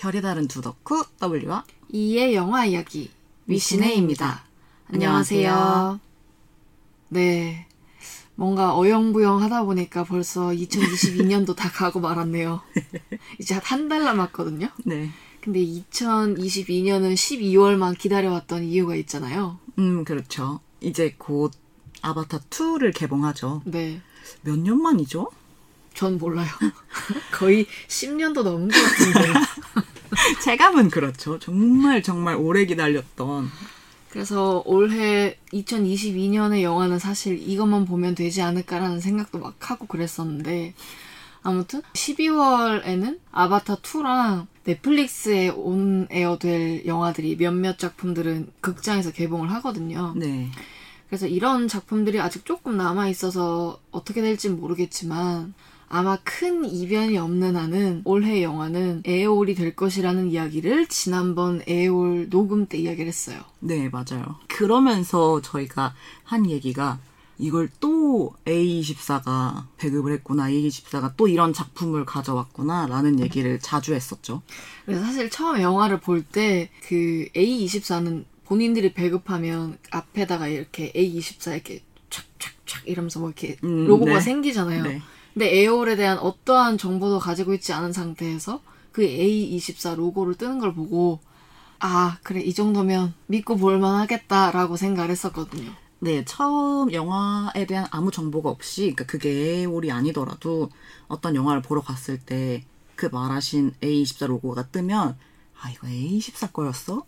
결이 다른 두 덕후 W와 이의 영화 이야기 위시네입니다. 안녕하세요. 네. 뭔가 어영부영 하다 보니까 벌써 2022년도 다 가고 말았네요. 이제 한 달 남았거든요. 네. 근데 2022년은 12월만 기다려왔던 이유가 있잖아요. 음, 그렇죠. 이제 곧 아바타 2를 개봉하죠. 네. 몇 년 만이죠? 전 몰라요. 거의 10년도 넘은 것 같은데. 체감은 그렇죠. 정말 정말 오래 기다렸던. 그래서 올해 2022년의 영화는 사실 이것만 보면 되지 않을까라는 생각도 막 하고 그랬었는데 아무튼 12월에는 아바타 2랑 넷플릭스에 온 에어 될 영화들이 몇몇 작품들은 극장에서 개봉을 하거든요. 네. 그래서 이런 작품들이 아직 조금 남아 있어서 어떻게 될진 모르겠지만 아마 큰 이변이 없는 한은 올해 영화는 에어올이 될 것이라는 이야기를 지난번 에어올 녹음 때 이야기를 했어요. 네, 맞아요. 그러면서 저희가 한 얘기가 이걸 또 A24가 배급을 했구나. A24가 또 이런 작품을 가져왔구나. 라는 얘기를 자주 했었죠. 그래서 사실 처음 영화를 볼 때 그 A24는 본인들이 배급하면 앞에다가 이렇게 A24 이렇게 촥촥촥 이러면서 뭐 이렇게 음, 로고가 네. 생기잖아요. 네. 근데 에어올에 대한 어떠한 정보도 가지고 있지 않은 상태에서 그 A24 로고를 뜨는 걸 보고 아 그래 이 정도면 믿고 볼만 하겠다라고 생각을 했었거든요. 네, 처음 영화에 대한 아무 정보가 없이, 그러니까 그게 에올이 아니더라도 어떤 영화를 보러 갔을 때 그 말하신 A24 로고가 뜨면, 아, 이거 A24 거였어?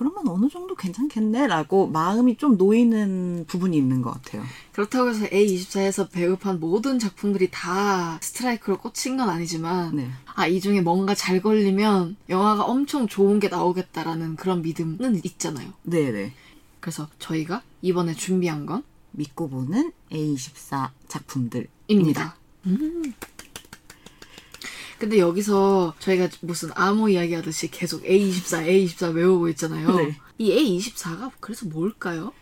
그러면 어느 정도 괜찮겠네? 라고 마음이 좀 놓이는 부분이 있는 것 같아요. 그렇다고 해서 A24에서 배급한 모든 작품들이 다 스트라이크로 꽂힌 건 아니지만 네. 아이 중에 뭔가 잘 걸리면 영화가 엄청 좋은 게 나오겠다라는 그런 믿음은 있잖아요. 네네. 그래서 저희가 이번에 준비한 건 믿고 보는 A24 작품들입니다. 입니다. 음. 근데 여기서 저희가 무슨 암호 이야기 하듯이 계속 A24, A24 외우고 있잖아요. 네. 이 A24가 그래서 뭘까요?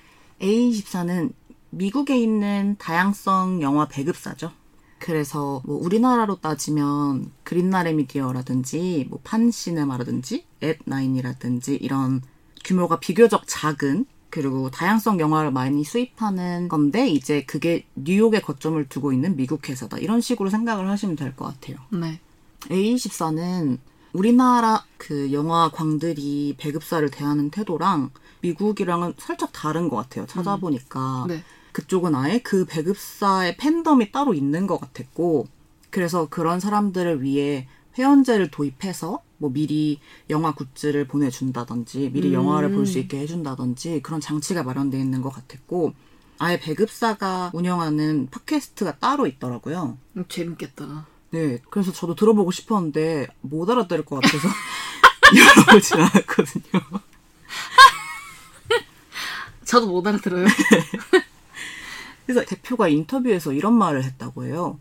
A24는 미국에 있는 다양성 영화 배급사죠. 그래서 뭐 우리나라로 따지면 그린나레 미디어라든지 뭐 판시네마라든지 앳나인이라든지 이런 규모가 비교적 작은 그리고 다양성 영화를 많이 수입하는 건데 이제 그게 뉴욕에 거점을 두고 있는 미국 회사다 이런 식으로 생각을 하시면 될 것 같아요. 네. A24는 우리나라 그 영화 광들이 배급사를 대하는 태도랑 미국이랑은 살짝 다른 것 같아요. 찾아보니까 네. 그쪽은 아예 그 배급사의 팬덤이 따로 있는 것 같았고 그래서 그런 사람들을 위해 회원제를 도입해서 뭐 미리 영화 굿즈를 보내준다든지 미리 음. 영화를 볼 수 있게 해준다든지 그런 장치가 마련되어 있는 것 같았고 아예 배급사가 운영하는 팟캐스트가 따로 있더라고요. 음, 재밌겠다. 네, 그래서 저도 들어보고 싶었는데 못 알아들을 것 같아서 열어보진 않았거든요. 저도 못 알아들어요. 그래서 대표가 인터뷰에서 이런 말을 했다고 해요.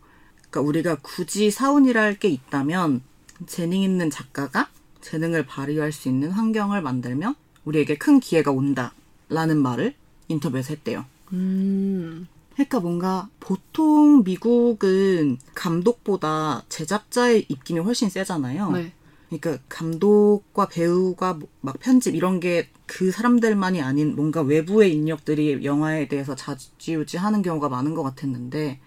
그러니까 우리가 굳이 사운이라 할게 있다면 재능 있는 작가가 재능을 발휘할 수 있는 환경을 만들면 우리에게 큰 기회가 온다라는 말을 인터뷰에서 했대요. 음. 그러니까 뭔가 보통 미국은 감독보다 제작자의 입김이 훨씬 세잖아요. 네. 그러니까 감독과 배우가 뭐- 막 편집 이런 게 그 사람들만이 아닌 뭔가 외부의 인력들이 영화에 대해서 자지우지 하는 경우가 많은 것 같았는데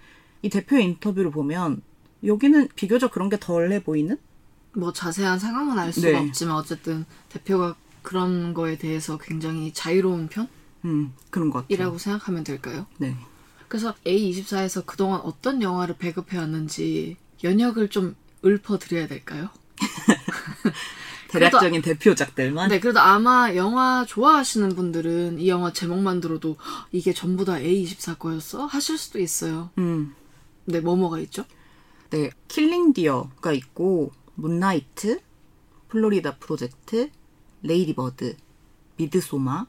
이 대표의 인터뷰를 보면 여기는 비교적 그런 게 덜해 보이는? 뭐 자세한 상황은 알 수가 네. 없지만 어쨌든 대표가 그런 거에 대해서 굉장히 자유로운 음 그런 것 같아요. 편이라고 생각하면 될까요? 네. 그래서 A24에서 그동안 어떤 영화를 배급해 왔는지 연역을 좀 읊어드려야 될까요? 대략적인 대표작들만. 네, 그래도 아마 영화 좋아하시는 분들은 이 영화 제목만 들어도 "헉, 이게 전부 다 A24 거였어? 하실 수도 있어요. 음. 네, 뭐뭐가 있죠? 네, 킬링 디어가 있고 문나이트, 플로리다 프로젝트, 레이디 버드, 미드소마,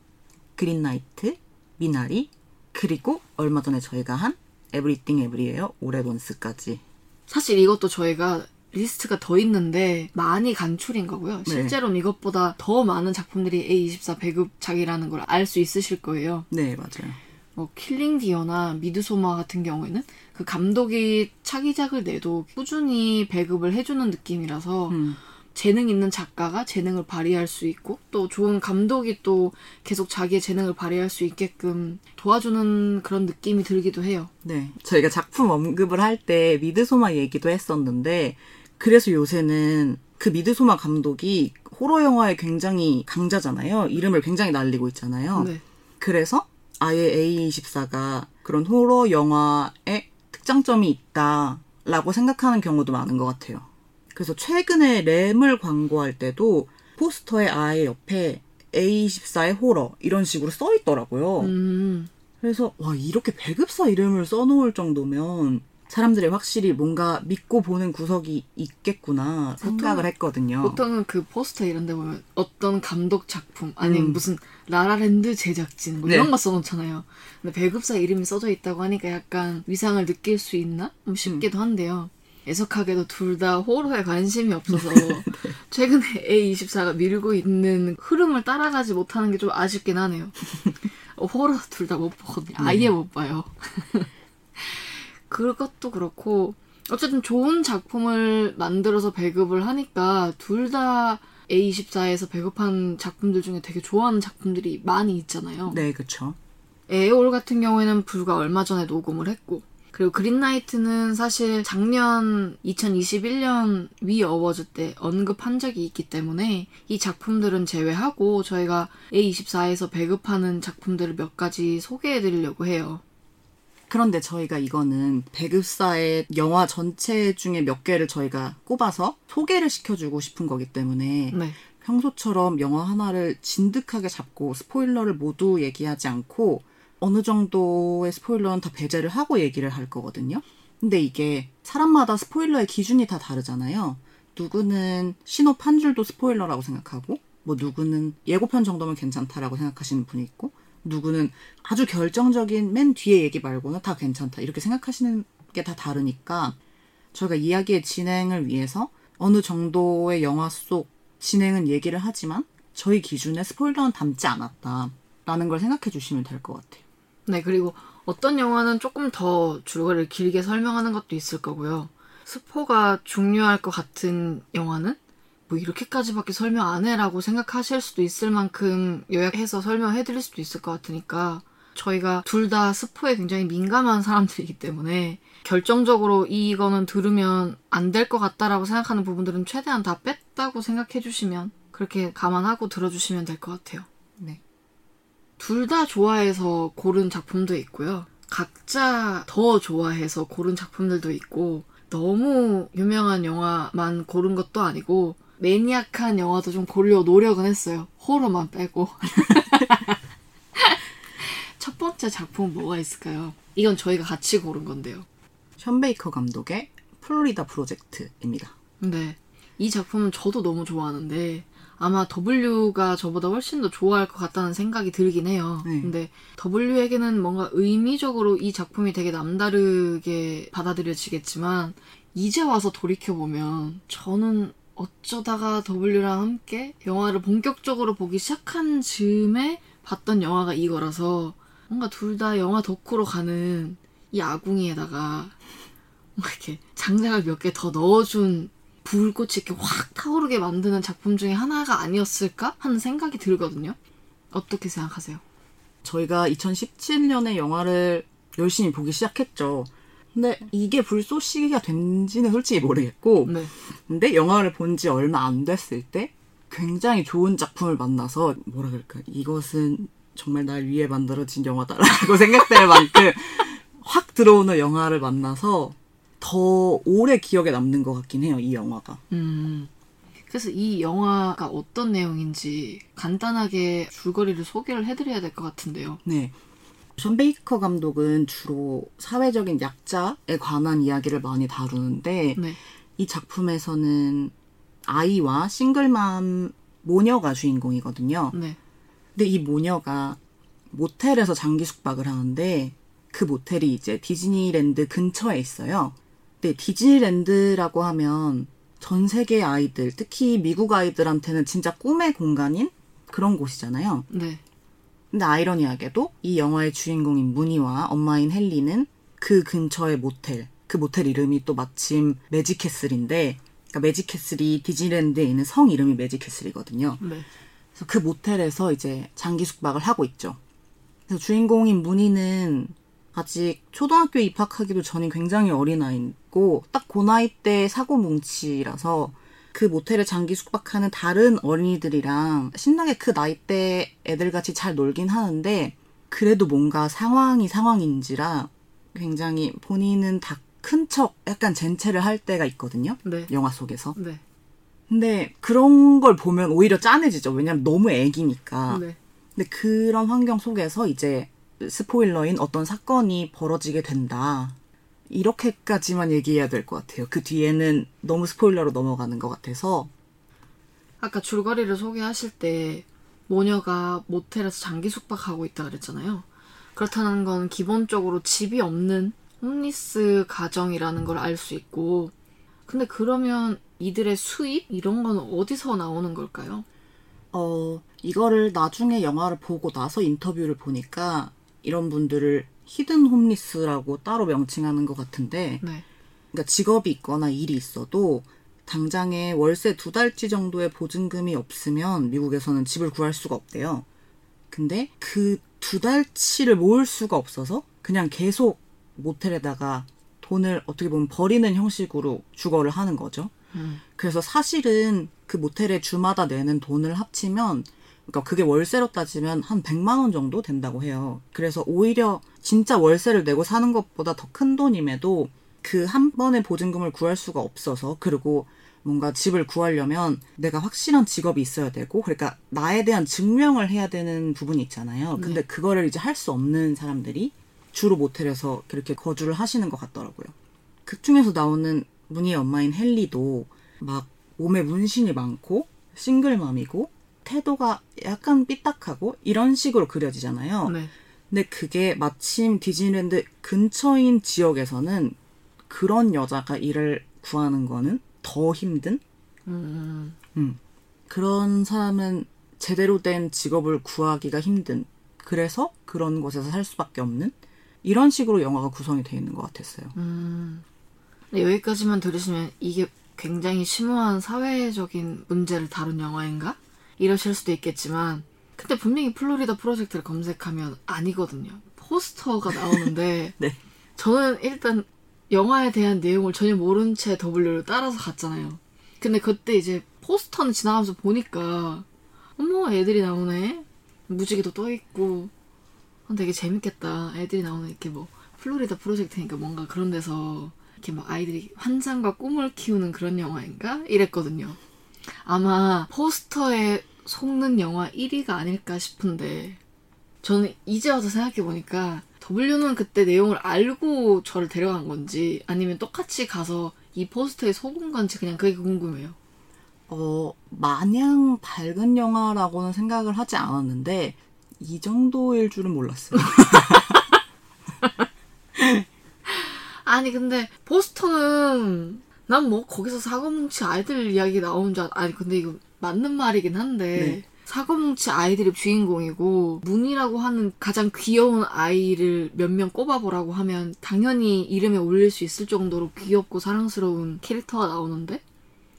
그린나이트, 미나리, 그리고 얼마 전에 저희가 한 에브리띵 에브리웨어 올 앳 원스까지. 사실 이것도 저희가 리스트가 더 있는데 많이 간추린 거고요. 네. 실제로는 이것보다 더 많은 작품들이 A24 배급작이라는 걸 알 수 있으실 거예요. 네, 맞아요. 뭐 킬링 디어나 미드소마 같은 경우에는 그 감독이 차기작을 내도 꾸준히 배급을 해주는 느낌이라서 음. 재능 있는 작가가 재능을 발휘할 수 있고 또 좋은 감독이 또 계속 자기의 재능을 발휘할 수 있게끔 도와주는 그런 느낌이 들기도 해요. 네. 저희가 작품 언급을 할 때 미드소마 얘기도 했었는데 그래서 요새는 그 미드소마 감독이 호러 영화에 굉장히 강자잖아요. 이름을 굉장히 날리고 있잖아요. 네. 그래서 아예 A24가 그런 호러 영화에 특장점이 있다라고 생각하는 경우도 많은 것 같아요. 그래서 최근에 램을 광고할 때도 포스터에 아예 옆에 A24의 호러 이런 식으로 써 있더라고요. 음, 그래서 와 이렇게 배급사 이름을 써놓을 정도면 사람들이 확실히 뭔가 믿고 보는 구석이 있겠구나 생각을 했거든요. 보통은 그 포스터 이런 데 보면 어떤 감독 작품 아니면 음. 무슨 라라랜드 제작진 뭐 네. 이런 거 써놓잖아요. 근데 배급사 이름이 써져 있다고 하니까 약간 위상을 느낄 수 있나? 좀 싶기도 음. 한데요. 애석하게도 둘 다 호러에 관심이 없어서 네. 최근에 A24가 밀고 있는 흐름을 따라가지 못하는 게 좀 아쉽긴 하네요. 어, 호러 둘 다 못 보거든요. 아예 네. 못 봐요. 그것도 그렇고 어쨌든 좋은 작품을 만들어서 배급을 하니까 둘 다 A24에서 배급한 작품들 중에 되게 좋아하는 작품들이 많이 있잖아요. 네, 그쵸. 에어올 같은 경우에는 불과 얼마 전에 녹음을 했고 그리고 그린라이트는 사실 작년 2021년 위 어워즈 때 언급한 적이 있기 때문에 이 작품들은 제외하고 저희가 A24에서 배급하는 작품들을 몇 가지 소개해 드리려고 해요. 그런데 저희가 이거는 배급사의 영화 전체 중에 몇 개를 저희가 꼽아서 소개를 시켜주고 싶은 거기 때문에 네. 평소처럼 영화 하나를 진득하게 잡고 스포일러를 모두 얘기하지 않고 어느 정도의 스포일러는 다 배제를 하고 얘기를 할 거거든요. 근데 이게 사람마다 스포일러의 기준이 다 다르잖아요. 누구는 신호 한 줄도 스포일러라고 생각하고, 뭐 누구는 예고편 정도면 괜찮다라고 생각하시는 분이 있고, 누구는 아주 결정적인 맨 뒤에 얘기 말고는 다 괜찮다 이렇게 생각하시는 게 다 다르니까 저희가 이야기의 진행을 위해서 어느 정도의 영화 속 진행은 얘기를 하지만 저희 기준에 스포일러는 담지 않았다라는 걸 생각해 주시면 될 것 같아요. 네, 그리고 어떤 영화는 조금 더 줄거리를 길게 설명하는 것도 있을 거고요. 스포가 중요할 것 같은 영화는 뭐 이렇게까지밖에 설명 안 해라고 생각하실 수도 있을 만큼 요약해서 설명해 드릴 수도 있을 것 같으니까 저희가 둘 다 스포에 굉장히 민감한 사람들이기 때문에 결정적으로 이거는 들으면 안 될 것 같다라고 생각하는 부분들은 최대한 다 뺐다고 생각해 주시면 그렇게 감안하고 들어주시면 될 것 같아요. 네. 둘다 좋아해서 고른 작품도 있고요. 각자 더 좋아해서 고른 작품들도 있고, 너무 유명한 영화만 고른 것도 아니고, 매니악한 영화도 좀 고르려 노력은 했어요. 호러만 빼고. 첫 번째 작품은 뭐가 있을까요? 이건 저희가 같이 고른 건데요. 션 베이커 감독의 플로리다 프로젝트입니다. 네. 이 작품은 저도 너무 좋아하는데 아마 W가 저보다 훨씬 더 좋아할 것 같다는 생각이 들긴 해요. 네. 근데 W에게는 뭔가 의미적으로 이 작품이 되게 남다르게 받아들여지겠지만 이제 와서 돌이켜보면 저는 어쩌다가 W랑 함께 영화를 본격적으로 보기 시작한 즈음에 봤던 영화가 이거라서 뭔가 둘 다 영화 덕후로 가는 이 아궁이에다가 뭔가 이렇게 장작을 몇 개 더 넣어준 불꽃이 이렇게 확 타오르게 만드는 작품 중에 하나가 아니었을까 하는 생각이 들거든요. 어떻게 생각하세요? 저희가 2017년에 영화를 열심히 보기 시작했죠. 근데 이게 불쏘 시기가 된지는 솔직히 모르겠고, 네. 근데 영화를 본 지 얼마 안 됐을 때 굉장히 좋은 작품을 만나서 뭐라 그럴까 이것은 정말 날 위해 만들어진 영화다라고 생각될 만큼 확 들어오는 영화를 만나서 더 오래 기억에 남는 것 같긴 해요 이 영화가 음. 그래서 이 영화가 어떤 내용인지 간단하게 줄거리를 소개를 해드려야 될 것 같은데요. 네. 션 베이커 감독은 주로 사회적인 약자에 관한 이야기를 많이 다루는데 네. 이 작품에서는 아이와 싱글맘 모녀가 주인공이거든요. 네. 근데 이 모녀가 모텔에서 장기 숙박을 하는데 그 모텔이 이제 디즈니랜드 근처에 있어요. 근데 디즈니랜드라고 하면 전 세계 아이들, 특히 미국 아이들한테는 진짜 꿈의 공간인 그런 곳이잖아요. 네. 근데 아이러니하게도 이 영화의 주인공인 무니와 엄마인 헨리는 그 근처의 모텔, 그 모텔 이름이 또 마침 매직캐슬인데 그러니까 매직캐슬이 디즈니랜드에 있는 성 이름이 매직캐슬이거든요. 네. 그래서 그 모텔에서 이제 장기 숙박을 하고 있죠. 그래서 주인공인 문희는 아직 초등학교에 입학하기도 전인 굉장히 어린 아이 고 딱 그 나이 때 사고 뭉치라서 그 모텔에 장기 숙박하는 다른 어린이들이랑 신나게 그 나이 때 애들 같이 잘 놀긴 하는데 그래도 뭔가 상황이 상황인지라 굉장히 본인은 다 큰 척 약간 젠체를 할 때가 있거든요. 네. 영화 속에서. 네. 근데 그런 걸 보면 오히려 짠해지죠. 왜냐면 너무 애기니까. 네. 근데 그런 환경 속에서 이제 스포일러인 어떤 사건이 벌어지게 된다. 이렇게까지만 얘기해야 될 것 같아요. 그 뒤에는 너무 스포일러로 넘어가는 것 같아서. 아까 줄거리를 소개하실 때 모녀가 모텔에서 장기 숙박하고 있다 그랬잖아요. 그렇다는 건 기본적으로 집이 없는 홈리스 가정이라는 걸 알 수 있고 근데 그러면 이들의 수입 이런 건 어디서 나오는 걸까요? 어, 이거를 나중에 영화를 보고 나서 인터뷰를 보니까 이런 분들을 히든 홈리스라고 따로 명칭하는 것 같은데, 네. 그러니까 직업이 있거나 일이 있어도 당장에 월세 두 달치 정도의 보증금이 없으면 미국에서는 집을 구할 수가 없대요. 근데 그 두 달치를 모을 수가 없어서 그냥 계속 모텔에다가 돈을 어떻게 보면 버리는 형식으로 주거를 하는 거죠. 음. 그래서 사실은 그 모텔에 주마다 내는 돈을 합치면 그러니까 그게 월세로 따지면 한 100만 원 정도 된다고 해요. 그래서 오히려 진짜 월세를 내고 사는 것보다 더 큰 돈임에도 그 한 번의 보증금을 구할 수가 없어서 그리고 뭔가 집을 구하려면 내가 확실한 직업이 있어야 되고 그러니까 나에 대한 증명을 해야 되는 부분이 있잖아요. 근데 그거를 이제 할 수 없는 사람들이 주로 모텔에서 그렇게 거주를 하시는 것 같더라고요. 극 중에서 나오는 문희의 엄마인 헨리도 막 몸에 문신이 많고 싱글맘이고 태도가 약간 삐딱하고 이런 식으로 그려지잖아요. 네. 근데 그게 마침 디즈니랜드 근처인 지역에서는 그런 여자가 일을 구하는 거는 더 힘든? 음. 음. 그런 사람은 제대로 된 직업을 구하기가 힘든. 그래서 그런 곳에서 살 수밖에 없는? 이런 식으로 영화가 구성이 되어 있는 것 같았어요. 음. 근데 여기까지만 들으시면 이게 굉장히 심오한 사회적인 문제를 다룬 영화인가? 이러실 수도 있겠지만 근데 분명히 플로리다 프로젝트를 검색하면 아니거든요. 포스터가 나오는데 네. 저는 일단 영화에 대한 내용을 전혀 모른 채 W를 따라서 갔잖아요. 근데 그때 이제 포스터는 지나가면서 보니까 어머 애들이 나오네. 무지개도 떠 있고 아, 되게 재밌겠다. 애들이 나오는 이렇게 뭐 플로리다 프로젝트니까 뭔가 그런 데서 이렇게 막 아이들이 환상과 꿈을 키우는 그런 영화인가 이랬거든요. 아마 포스터에 속는 영화 1위가 아닐까 싶은데 저는 이제 와서 생각해 보니까 W는 그때 내용을 알고 저를 데려간 건지 아니면 똑같이 가서 이 포스터에 속은 건지 그냥 그게 궁금해요. 어, 마냥 밝은 영화라고는 생각을 하지 않았는데, 이 정도일 줄은 몰랐어요. 아니 근데 포스터는 난 뭐 거기서 사고뭉치 아이들 이야기 나오는 줄 알... 아니 근데 이거 맞는 말이긴 한데 네. 사고뭉치 아이들이 주인공이고 문이라고 하는 가장 귀여운 아이를 몇 명 꼽아보라고 하면 당연히 이름에 올릴 수 있을 정도로 귀엽고 사랑스러운 캐릭터가 나오는데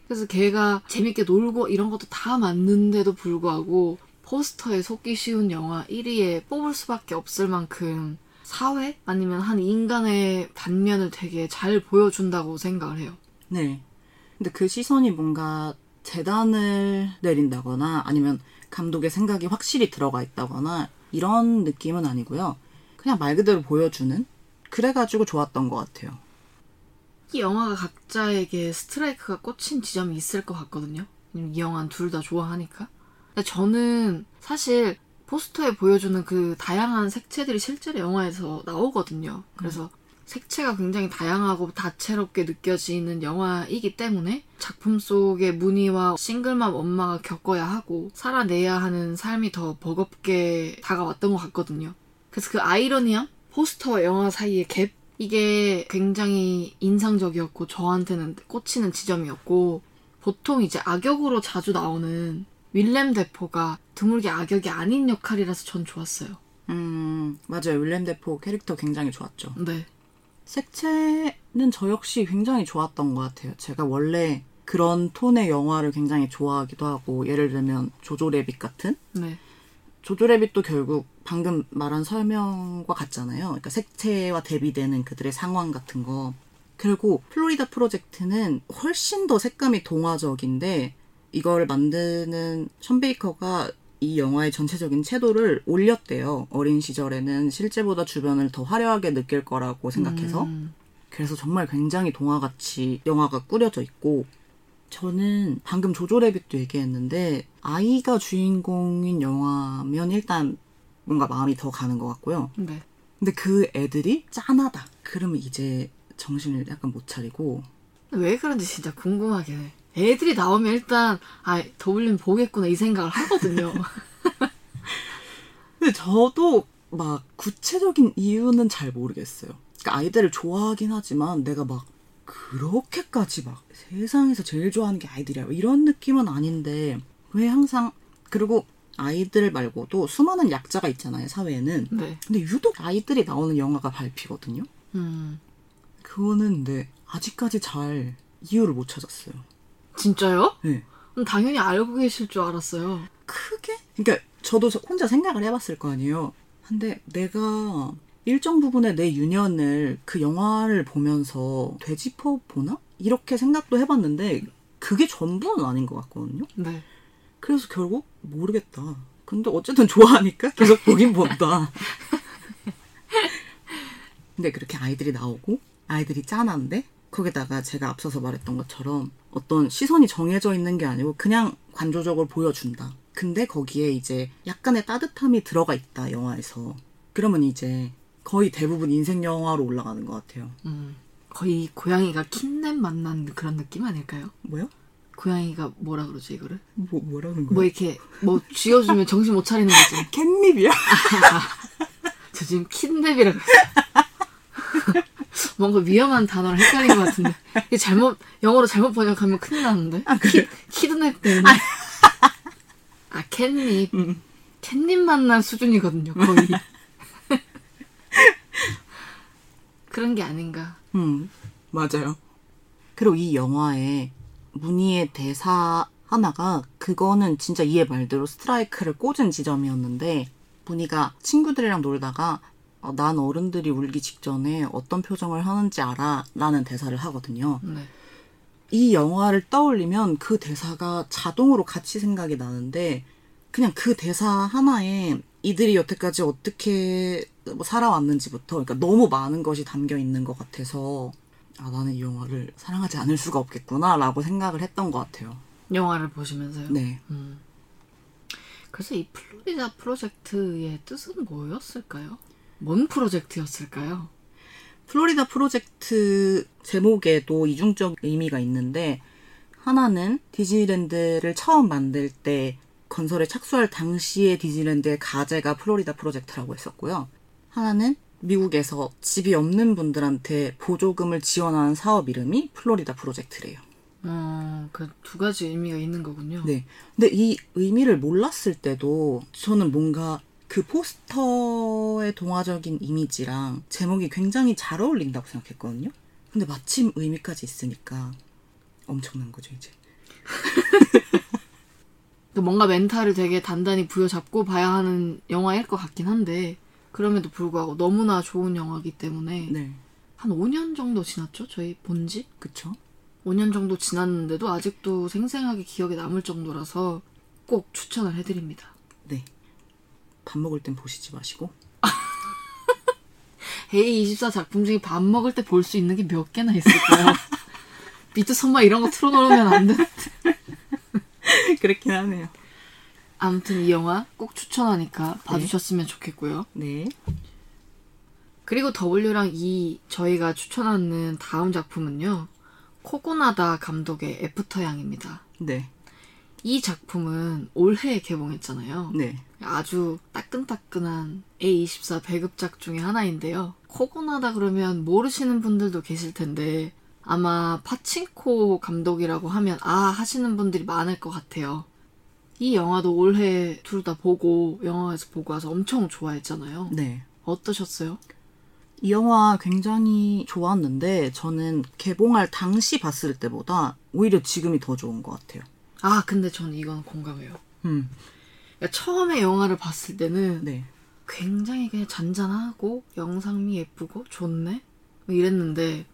그래서 걔가 재밌게 놀고 이런 것도 다 맞는데도 불구하고 포스터에 속기 쉬운 영화 1위에 뽑을 수밖에 없을 만큼 사회 아니면 한 인간의 단면을 되게 잘 보여준다고 생각을 해요. 네. 근데 그 시선이 뭔가 재단을 내린다거나 아니면 감독의 생각이 확실히 들어가 있다거나 이런 느낌은 아니고요. 그냥 말 그대로 보여주는? 그래가지고 좋았던 것 같아요. 이 영화가 각자에게 스트라이크가 꽂힌 지점이 있을 것 같거든요. 이 영화는 둘 다 좋아하니까. 근데 저는 사실 포스터에 보여주는 그 다양한 색채들이 실제로 영화에서 나오거든요. 그래서 색채가 굉장히 다양하고 다채롭게 느껴지는 영화이기 때문에 작품 속의 문희와 싱글맘 엄마가 겪어야 하고 살아내야 하는 삶이 더 버겁게 다가왔던 것 같거든요. 그래서 그 아이러니함? 포스터와 영화 사이의 갭? 이게 굉장히 인상적이었고 저한테는 꽂히는 지점이었고 보통 이제 악역으로 자주 나오는 윌렘 데포가 드물게 악역이 아닌 역할이라서 전 좋았어요. 음, 맞아요. 윌렘 데포 캐릭터 굉장히 좋았죠. 네. 색채는 저 역시 굉장히 좋았던 것 같아요. 제가 원래 그런 톤의 영화를 굉장히 좋아하기도 하고 예를 들면 조조래빗 같은 네. 조조래빗도 결국 방금 말한 설명과 같잖아요. 그러니까 색채와 대비되는 그들의 상황 같은 거. 그리고 플로리다 프로젝트는 훨씬 더 색감이 동화적인데 이걸 만드는 션 베이커가 이 영화의 전체적인 채도를 올렸대요. 어린 시절에는 실제보다 주변을 더 화려하게 느낄 거라고 생각해서. 음, 그래서 정말 굉장히 동화같이 영화가 꾸려져 있고 저는 방금 조조래빗도 얘기했는데 아이가 주인공인 영화면 일단 뭔가 마음이 더 가는 것 같고요. 네. 근데 그 애들이 짠하다. 그러면 이제 정신을 약간 못 차리고 왜 그런지 진짜 궁금하긴 해. 애들이 나오면 일단 아 더블린 보겠구나 이 생각을 하거든요. 근데 저도 막 구체적인 이유는 잘 모르겠어요. 그러니까 아이들을 좋아하긴 하지만 내가 막 그렇게까지 막 세상에서 제일 좋아하는 게 아이들이야 이런 느낌은 아닌데 왜 항상 그리고 아이들 말고도 수많은 약자가 있잖아요 사회에는 네. 근데 유독 아이들이 나오는 영화가 발피거든요 음. 그거는 근데 아직까지 잘 이유를 못 찾았어요 진짜요? 네. 당연히 알고 계실 줄 알았어요. 크게? 그러니까 저도 저- 혼자 생각을 해봤을 거 아니에요. 근데 내가 일정 부분의 내 유년을 그 영화를 보면서 되짚어 보나? 이렇게 생각도 해봤는데 그게 전부는 아닌 것 같거든요. 네. 그래서 결국 모르겠다. 근데 어쨌든 좋아하니까 계속 보긴 본다. 근데 그렇게 아이들이 나오고 아이들이 짠한데 거기다가 제가 앞서서 말했던 것처럼 어떤 시선이 정해져 있는 게 아니고 그냥 관조적으로 보여준다. 근데 거기에 이제 약간의 따뜻함이 들어가 있다 영화에서. 그러면 이제 거의 대부분 인생 영화로 올라가는 것 같아요. 음. 거의 고양이가 킨넨 만난 그런 느낌 아닐까요? 뭐요? 고양이가 뭐라 그러지 이거를? 뭐 뭐라는 거야? 뭐 이렇게 뭐 쥐어주면 정신 못 차리는 거지. 캣닙이야? 저 지금 킨넵이라고 했어. 뭔가 위험한 단어를 헷갈린 것 같은데. 이게 잘못, 영어로 잘못 번역하면 큰일 나는데. 아, 그래? 키, 키드냅 때문에. 아, 캣닙. 음. 캣닙 만난 수준이거든요, 거의. 그런 게 아닌가. 음, 맞아요. 그리고 이 영화에 무늬의 대사 하나가 그거는 진짜 이해 말대로 스트라이크를 꽂은 지점이었는데 무늬가 친구들이랑 놀다가 어, 난 어른들이 울기 직전에 어떤 표정을 하는지 알아 라는 대사를 하거든요. 네. 이 영화를 떠올리면 그 대사가 자동으로 같이 생각이 나는데 그냥 그 대사 하나에 이들이 여태까지 어떻게 뭐 살아왔는지부터 그러니까 너무 많은 것이 담겨 있는 것 같아서 아 나는 이 영화를 사랑하지 않을 수가 없겠구나라고 생각을 했던 것 같아요. 영화를 보시면서요. 네. 음. 그래서 이 플로리다 프로젝트의 뜻은 뭐였을까요? 뭔 프로젝트였을까요? 플로리다 프로젝트 제목에도 이중적 의미가 있는데 하나는 디즈니랜드를 처음 만들 때 건설에 착수할 당시의 디즈니랜드의 가제가 플로리다 프로젝트라고 했었고요. 하나는 미국에서 집이 없는 분들한테 보조금을 지원하는 사업 이름이 플로리다 프로젝트래요. 어, 그 두 가지 의미가 있는 거군요. 네. 근데 이 의미를 몰랐을 때도 저는 뭔가 그 포스터의 동화적인 이미지랑 제목이 굉장히 잘 어울린다고 생각했거든요. 근데 마침 의미까지 있으니까 엄청난 거죠, 이제. 그 뭔가 멘탈을 되게 단단히 부여잡고 봐야 하는 영화일 것 같긴 한데 그럼에도 불구하고 너무나 좋은 영화이기 때문에 네. 한 5년 정도 지났죠? 저희 본지? 그쵸? 5년 정도 지났는데도 아직도 생생하게 기억에 남을 정도라서 꼭 추천을 해드립니다. 네. 밥 먹을 땐 보시지 마시고. A24 작품 중에 밥 먹을 때 볼 수 있는 게 몇 개나 있을까요? 비트 선마 이런 거 틀어놓으면 안 돼. 그렇긴 하네요. 아무튼 이 영화 꼭 추천하니까 봐주셨으면 좋겠고요. 네. 그리고 W랑 이 저희가 추천하는 다음 작품은요. 코고나다 감독의 애프터양입니다. 네. 이 작품은 올해 개봉했잖아요. 네. 아주 따끈따끈한 A24 배급작 중에 하나인데요. 코고나다 그러면 모르시는 분들도 계실 텐데 아마 파친코 감독이라고 하면 아 하시는 분들이 많을 것 같아요. 이 영화도 올해 둘 다 보고 영화에서 보고 와서 엄청 좋아했잖아요. 네. 어떠셨어요? 이 영화 굉장히 좋았는데 저는 개봉할 당시 봤을 때보다 오히려 지금이 더 좋은 것 같아요. 아, 근데 저는 이건 공감해요. 음, 그러니까 처음에 영화를 봤을 때는 네. 굉장히 그냥 잔잔하고 영상미 예쁘고 좋네? 뭐 이랬는데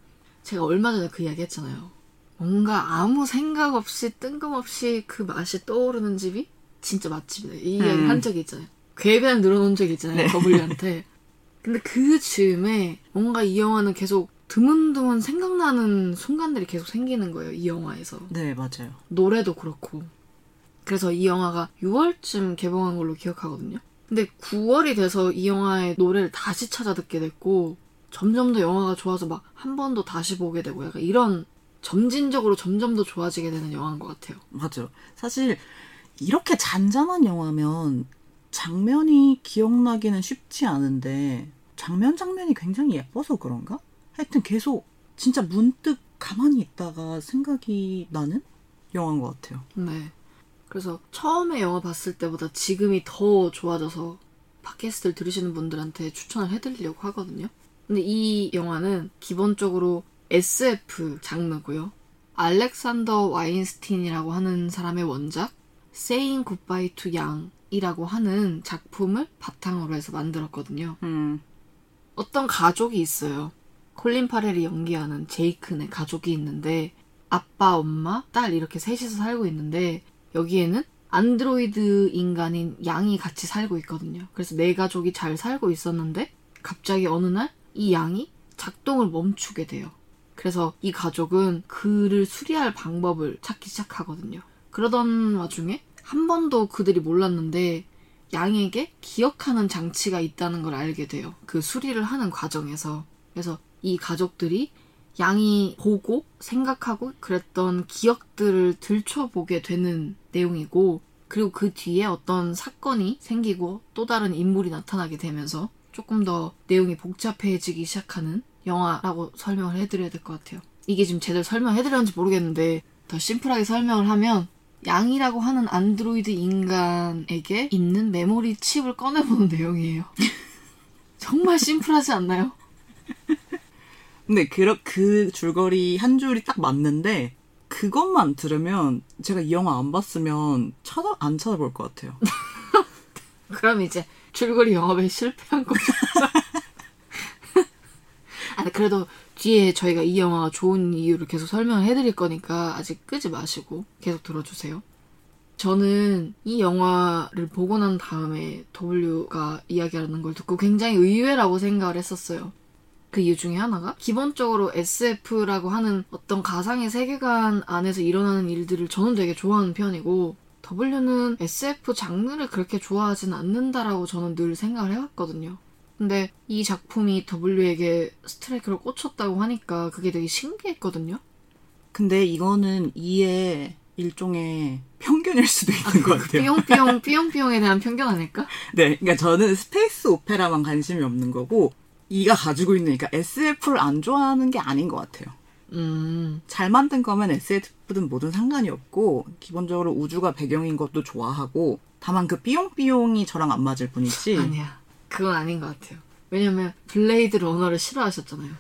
제가 얼마 전에 그 이야기 했잖아요. 뭔가 아무 생각 없이 뜬금없이 그 맛이 떠오르는 집이 진짜 맛집이다. 이 이야기 음. 한 적이 있잖아요. 괴변 늘어놓은 적이 있잖아요. 네. 더블유한테. 근데 그 즈음에 뭔가 이 영화는 계속 드문드문 생각나는 순간들이 계속 생기는 거예요. 이 영화에서. 네, 맞아요. 노래도 그렇고. 그래서 이 영화가 6월쯤 개봉한 걸로 기억하거든요. 근데 9월이 돼서 이 영화의 노래를 다시 찾아 듣게 됐고, 점점 더 영화가 좋아서 막 한 번 더 다시 보게 되고, 약간 이런 점진적으로 점점 더 좋아지게 되는 영화인 것 같아요. 맞아요. 사실 이렇게 잔잔한 영화면 장면이 기억나기는 쉽지 않은데 장면 장면이 굉장히 예뻐서 그런가? 하여튼 계속 진짜 문득 가만히 있다가 생각이 나는 영화인 것 같아요. 네. 그래서 처음에 영화 봤을 때보다 지금이 더 좋아져서 팟캐스트를 들으시는 분들한테 추천을 해드리려고 하거든요. 근데 이 영화는 기본적으로 SF 장르고요. 알렉산더 와인스틴이라고 하는 사람의 원작 Saying Goodbye to Young이라고 하는 작품을 바탕으로 해서 만들었거든요. 음, 어떤 가족이 있어요. 콜린 파렐이 연기하는 제이큰의 가족이 있는데 아빠, 엄마, 딸 이렇게 셋이서 살고 있는데 여기에는 안드로이드 인간인 양이 같이 살고 있거든요. 그래서 네 가족이 잘 살고 있었는데 갑자기 어느 날 이 양이 작동을 멈추게 돼요. 그래서 이 가족은 그를 수리할 방법을 찾기 시작하거든요. 그러던 와중에 한 번도 그들이 몰랐는데 양에게 기억하는 장치가 있다는 걸 알게 돼요. 그 수리를 하는 과정에서. 그래서 이 가족들이 양이 보고 생각하고 그랬던 기억들을 들춰보게 되는 내용이고, 그리고 그 뒤에 어떤 사건이 생기고 또 다른 인물이 나타나게 되면서 조금 더 내용이 복잡해지기 시작하는 영화라고 설명을 해드려야 될 것 같아요. 이게 지금 제대로 설명해드렸는지 모르겠는데, 더 심플하게 설명을 하면, 양이라고 하는 안드로이드 인간에게 있는 메모리 칩을 꺼내보는 내용이에요. 정말 심플하지 않나요? 근데 그, 그 줄거리 한 줄이 딱 맞는데 그것만 들으면 제가 이 영화 안 봤으면 찾아 안 찾아볼 것 같아요. 그럼 이제 줄거리 영업에 실패한 거죠. 아니, 그래도 뒤에 저희가 이 영화가 좋은 이유를 계속 설명을 해드릴 거니까 아직 끄지 마시고 계속 들어주세요. 저는 이 영화를 보고 난 다음에 W가 이야기하는 걸 듣고 굉장히 의외라고 생각을 했었어요. 그 이유 중에 하나가 기본적으로 SF라고 하는 어떤 가상의 세계관 안에서 일어나는 일들을 저는 되게 좋아하는 편이고 W는 SF 장르를 그렇게 좋아하진 않는다라고 저는 늘 생각을 해왔거든요. 근데 이 작품이 W에게 스트라이크를 꽂혔다고 하니까 그게 되게 신기했거든요. 근데 이거는 이의 일종의 편견일 수도 있는 것 같아요. 삐용삐용 삐용삐용에 대한 편견 아닐까? 네, 그러니까 저는 스페이스 오페라만 관심이 없는 거고 이가 가지고 있는 그러니까 SF를 안 좋아하는 게 아닌 것 같아요. 음, 잘 만든 거면 SF든 뭐든 상관이 없고 기본적으로 우주가 배경인 것도 좋아하고 다만 그 삐용삐용이 저랑 안 맞을 뿐이지 아니야. 그건 아닌 것 같아요. 왜냐면 블레이드 러너를 싫어하셨잖아요.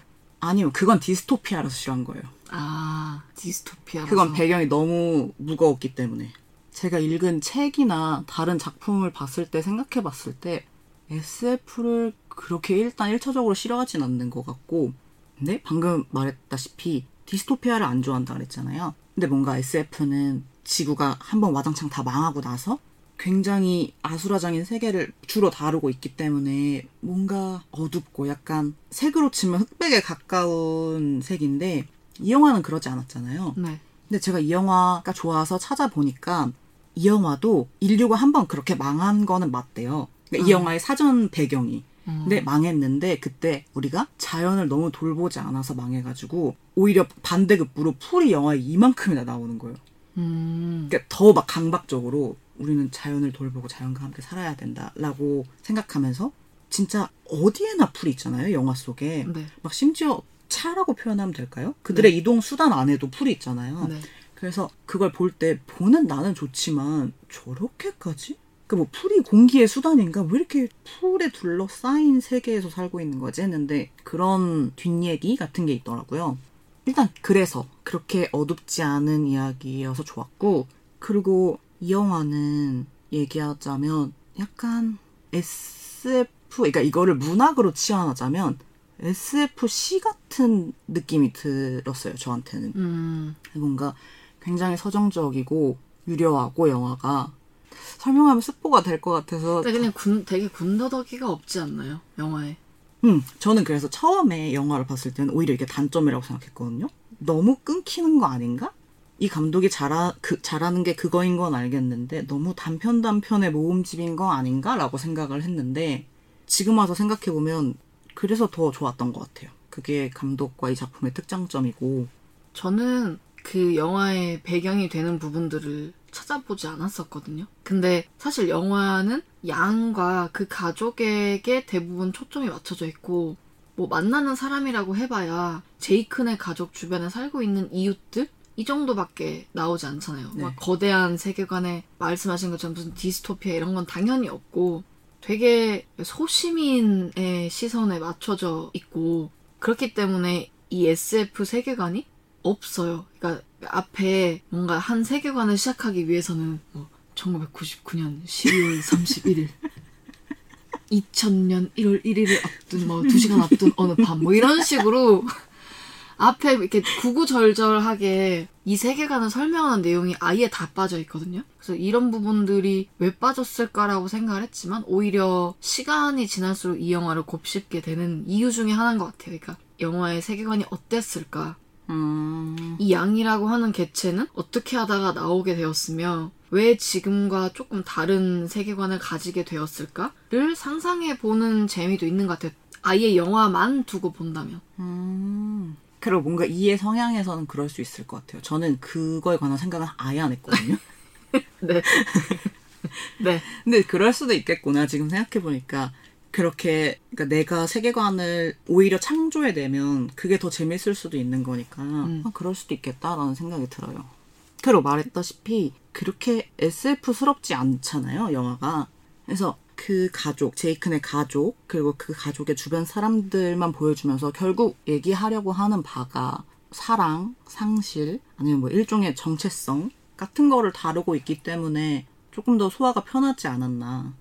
아니요 그건 디스토피아라서 싫어한 거예요. 아, 디스토피아라서. 그건 배경이 너무 무거웠기 때문에 제가 읽은 책이나 다른 작품을 봤을 때 생각해 봤을 때 SF를 그렇게 일단 1차적으로 싫어하진 않는 것 같고 근데 방금 말했다시피 디스토피아를 안 좋아한다 그랬잖아요. 근데 뭔가 SF는 지구가 한번 와장창 다 망하고 나서 굉장히 아수라장인 세계를 주로 다루고 있기 때문에 뭔가 어둡고 약간 색으로 치면 흑백에 가까운 색인데 이 영화는 그러지 않았잖아요. 네. 근데 제가 이 영화가 좋아서 찾아보니까 이 영화도 인류가 한번 그렇게 망한 거는 맞대요. 그러니까 이 음. 영화의 사전 배경이. 음. 근데 망했는데 그때 우리가 자연을 너무 돌보지 않아서 망해가지고 오히려 반대급부로 풀이 영화에 이만큼이나 나오는 거예요. 음, 그러니까 더 막 강박적으로 우리는 자연을 돌보고 자연과 함께 살아야 된다라고 생각하면서 진짜 어디에나 풀이 있잖아요 영화 속에 네. 막 심지어 차라고 표현하면 될까요? 그들의 이동 수단 안에도 풀이 있잖아요. 네. 그래서 그걸 볼 때 보는 나는 좋지만 저렇게까지 그 뭐 풀이 공기의 수단인가? 왜 이렇게 풀에 둘러싸인 세계에서 살고 있는 거지? 했는데 그런 뒷얘기 같은 게 있더라고요. 일단 그래서 그렇게 어둡지 않은 이야기여서 좋았고 그리고 이 영화는 얘기하자면 약간 SF 그러니까 이거를 문학으로 치환하자면 SFC 같은 느낌이 들었어요 저한테는 음, 뭔가 굉장히 서정적이고 유려하고 영화가 설명하면 스포가 될 것 같아서 근데 그냥 군, 되게 군더더기가 없지 않나요? 영화에. 음, 저는 그래서 처음에 영화를 봤을 때는 오히려 이게 단점이라고 생각했거든요. 너무 끊기는 거 아닌가? 이 감독이 잘하, 그, 잘하는 게 그거인 건 알겠는데 너무 단편 단편의 모음집인 거 아닌가라고 생각을 했는데 지금 와서 생각해 보면 그래서 더 좋았던 것 같아요. 그게 감독과 이 작품의 특장점이고 저는 그 영화의 배경이 되는 부분들을 찾아보지 않았었거든요. 근데 사실 영화는 양과 그 가족에게 대부분 초점이 맞춰져 있고, 뭐 만나는 사람이라고 해봐야 제이큰의 가족 주변에 살고 있는 이웃들? 이 정도밖에 나오지 않잖아요. 네. 막 거대한 세계관에 말씀하신 것처럼 무슨 디스토피아 이런 건 당연히 없고 되게 소시민의 시선에 맞춰져 있고 그렇기 때문에 이 SF 세계관이 없어요. 그러니까 앞에 뭔가 한 세계관을 시작하기 위해서는 뭐 1999년 12월 31일 2000년 1월 1일을 앞둔 뭐 2시간 앞둔 어느 밤 뭐 이런 식으로 앞에 이렇게 구구절절하게 이 세계관을 설명하는 내용이 아예 다 빠져 있거든요. 그래서 이런 부분들이 왜 빠졌을까라고 생각을 했지만 오히려 시간이 지날수록 이 영화를 곱씹게 되는 이유 중에 하나인 것 같아요. 그러니까 영화의 세계관이 어땠을까? 음, 이 양이라고 하는 개체는 어떻게 하다가 나오게 되었으며 왜 지금과 조금 다른 세계관을 가지게 되었을까를 상상해 보는 재미도 있는 것 같아요. 아예 영화만 두고 본다면. 음. 그리고 뭔가 이의 성향에서는 그럴 수 있을 것 같아요. 저는 그거에 관한 생각은 아예 안 했거든요. 네. 네. 근데 그럴 수도 있겠구나 지금 생각해 보니까 그렇게 그러니까 내가 세계관을 오히려 창조해내면 그게 더 재밌을 수도 있는 거니까 음. 아, 그럴 수도 있겠다라는 생각이 들어요. 그리고 말했다시피 그렇게 SF스럽지 않잖아요 영화가. 그래서 그 가족 제이큰의 가족 그리고 그 가족의 주변 사람들만 보여주면서 결국 얘기하려고 하는 바가 사랑, 상실 아니면 뭐 일종의 정체성 같은 거를 다루고 있기 때문에 조금 더 소화가 편하지 않았나.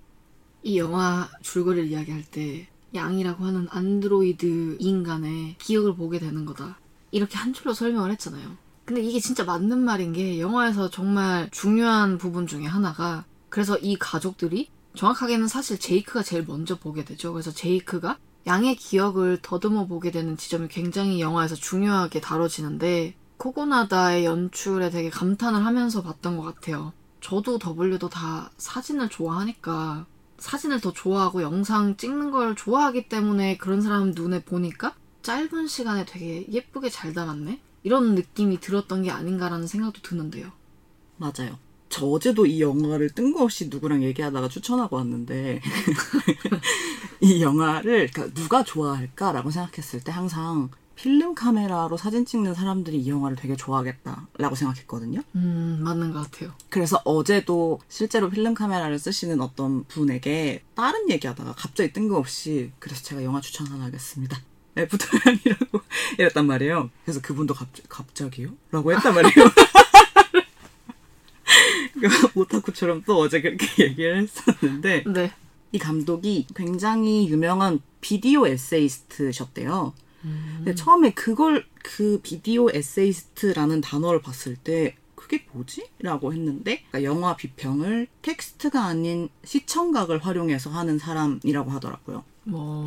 이 영화 줄거리를 이야기할 때 양이라고 하는 안드로이드 인간의 기억을 보게 되는 거다. 이렇게 한 줄로 설명을 했잖아요. 근데 이게 진짜 맞는 말인 게 영화에서 정말 중요한 부분 중에 하나가 그래서 이 가족들이 정확하게는 사실 제이크가 제일 먼저 보게 되죠. 그래서 제이크가 양의 기억을 더듬어 보게 되는 지점이 굉장히 영화에서 중요하게 다뤄지는데 코고나다의 연출에 되게 감탄을 하면서 봤던 것 같아요. 저도 W도 다 사진을 좋아하니까 사진을 더 좋아하고 영상 찍는 걸 좋아하기 때문에 그런 사람 눈에 보니까 짧은 시간에 되게 예쁘게 잘 담았네? 이런 느낌이 들었던 게 아닌가라는 생각도 드는데요. 맞아요. 저 어제도 이 영화를 뜬금없이 누구랑 얘기하다가 추천하고 왔는데 이 영화를 그러니까 누가 좋아할까라고 생각했을 때 항상 필름 카메라로 사진 찍는 사람들이 이 영화를 되게 좋아하겠다라고 생각했거든요. 음, 맞는 것 같아요. 그래서 어제도 실제로 필름 카메라를 쓰시는 어떤 분에게 다른 얘기하다가 갑자기 뜬금없이 그래서 제가 영화 추천 하나 하겠습니다. 애프터 양이라고 이랬단 말이에요. 그래서 그분도 갑, 갑자기요? 라고 했단 말이에요. 그 오타쿠처럼 또 어제 그렇게 얘기를 했었는데 네. 이 감독이 굉장히 유명한 비디오 에세이스트셨대요. 근데 처음에 그걸 그 비디오 에세이스트라는 단어를 봤을 때 그게 뭐지? 라고 했는데 그러니까 영화 비평을 텍스트가 아닌 시청각을 활용해서 하는 사람이라고 하더라고요. 뭐,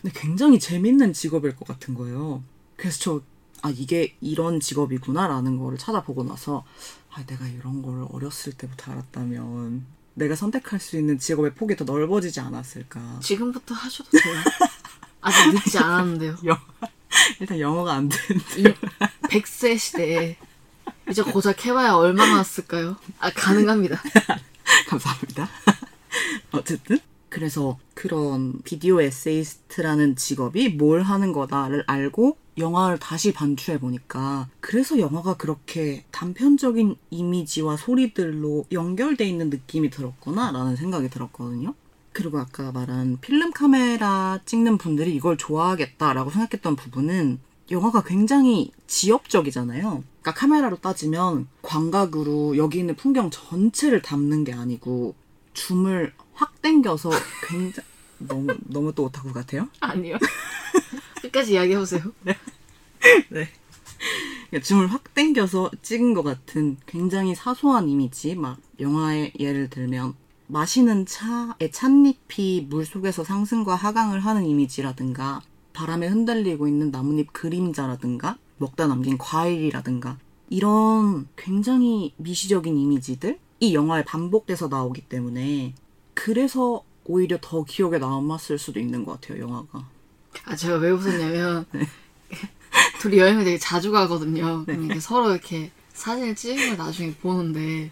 근데 굉장히 재밌는 직업일 것 같은 거예요. 그래서 저, 아, 이게 이런 직업이구나라는 거를 찾아보고 나서, 아, 내가 이런 걸 어렸을 때부터 알았다면, 내가 선택할 수 있는 직업의 폭이 더 넓어지지 않았을까. 지금부터 하셔도 돼요. 아직 늦지 않았는데요. 영, 일단 영어가 안 되는데. 이 100세 시대에 이제 고작 해봐야 얼마나 왔을까요? 아, 가능합니다. 감사합니다. 어쨌든. 그래서 그런 비디오 에세이스트라는 직업이 뭘 하는 거다를 알고 영화를 다시 반추해 보니까 그래서 영화가 그렇게 단편적인 이미지와 소리들로 연결돼 있는 느낌이 들었구나라는 생각이 들었거든요. 그리고 아까 말한 필름 카메라 찍는 분들이 이걸 좋아하겠다라고 생각했던 부분은 영화가 굉장히 지역적이잖아요. 그러니까 카메라로 따지면 광각으로 여기 있는 풍경 전체를 담는 게 아니고 줌을 확 당겨서 굉장히 너무 너무 또 오타쿠 같아요. 아니요. 끝까지 이야기해 보세요. 네. 그러니까 줌을 확 당겨서 찍은 것 같은 굉장히 사소한 이미지, 막 영화의 예를 들면 마시는 차의 찻잎이 물 속에서 상승과 하강을 하는 이미지라든가 바람에 흔들리고 있는 나뭇잎 그림자라든가 먹다 남긴 과일이라든가 이런 굉장히 미시적인 이미지들 이 영화에 반복돼서 나오기 때문에 그래서 오히려 더 기억에 남았을 수도 있는 것 같아요 영화가 아, 제가 왜 웃었냐면, 둘이 여행을 되게 자주 가거든요. 네. 서로 이렇게 사진을 찍은 걸 나중에 보는데,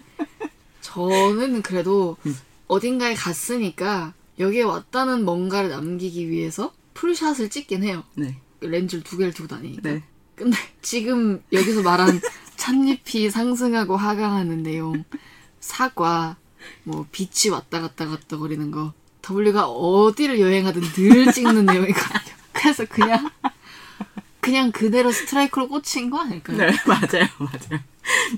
저는 그래도 음. 어딘가에 갔으니까, 여기에 왔다는 뭔가를 남기기 위해서 풀샷을 찍긴 해요. 네, 렌즈를 두 개를 두고 다니니까. 네. 근데 지금 여기서 말한 찻잎이 상승하고 하강하는 내용, 사과, 뭐 빛이 왔다 갔다 갔다 거리는 거, W가 어디를 여행하든 늘 찍는 내용이거든요. 그래서 그냥 그냥 그대로 스트라이크로 꽂힌 거 아닐까요? 네 맞아요 맞아요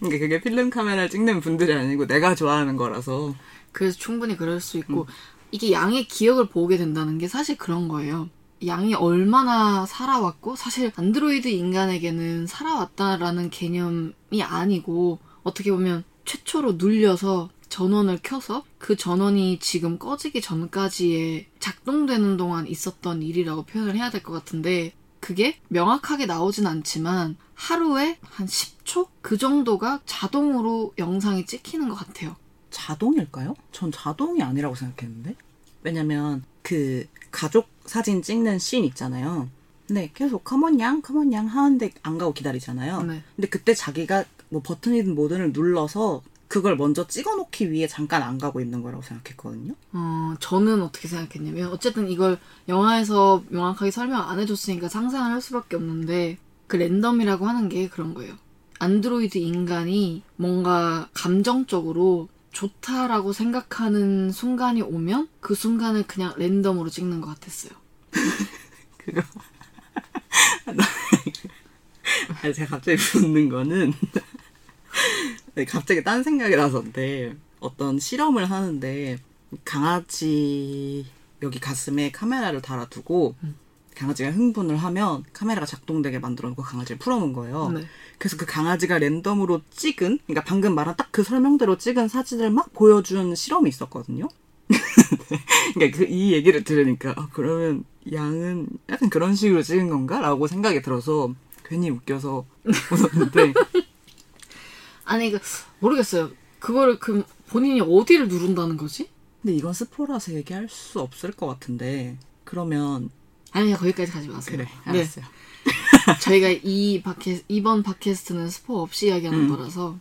그러니까 그게 필름 카메라를 찍는 분들이 아니고 내가 좋아하는 거라서 그래서 충분히 그럴 수 있고 이게 양의 기억을 보게 된다는 게 사실 그런 거예요. 양이 얼마나 살아왔고 사실 안드로이드 인간에게는 살아왔다라는 개념이 아니고 어떻게 보면 최초로 눌려서 전원을 켜서 그 전원이 지금 꺼지기 전까지의 작동되는 동안 있었던 일이라고 표현을 해야 될 것 같은데 그게 명확하게 나오진 않지만 하루에 한 10초? 그 정도가 자동으로 영상이 찍히는 것 같아요. 자동일까요? 전 자동이 아니라고 생각했는데. 왜냐면 그 가족 사진 찍는 씬 있잖아요. 근데 계속 컴온양 컴온양 하는데 안 가고 기다리잖아요. 네. 근데 그때 자기가 뭐 버튼이든 뭐든을 눌러서 그걸 먼저 찍어놓기 위해 잠깐 안 가고 있는 거라고 생각했거든요. 어, 저는 어떻게 생각했냐면, 어쨌든 이걸 영화에서 명확하게 설명 안 해줬으니까 상상을 할 수밖에 없는데, 그 랜덤이라고 하는 게 그런 거예요. 안드로이드 인간이 뭔가 감정적으로 좋다라고 생각하는 순간이 오면, 그 순간을 그냥 랜덤으로 찍는 것 같았어요. 그거. 아니, 제가 갑자기 웃는 거는, 네, 갑자기 딴 생각이 나서인데, 어떤 실험을 하는데, 강아지 여기 가슴에 카메라를 달아두고, 강아지가 흥분을 하면 카메라가 작동되게 만들어 놓고 강아지를 풀어놓은 거예요. 네. 그래서 그 강아지가 랜덤으로 찍은, 그러니까 방금 말한 딱 그 설명대로 찍은 사진을 막 보여준 실험이 있었거든요. 그러니까 그 이 얘기를 들으니까 아, 그러면 양은 약간 그런 식으로 찍은 건가라고 생각이 들어서 괜히 웃겨서 웃었는데 아니, 그, 모르겠어요. 그거를 그, 본인이 어디를 누른다는 거지? 근데 이건 스포라서 얘기할 수 없을 것 같은데 그러면 아니, 거기까지 가지 마세요. 그래 네. 알았어요. 저희가 이 팟캐 이번 팟캐스트는 스포 없이 이야기하는 음. 거라서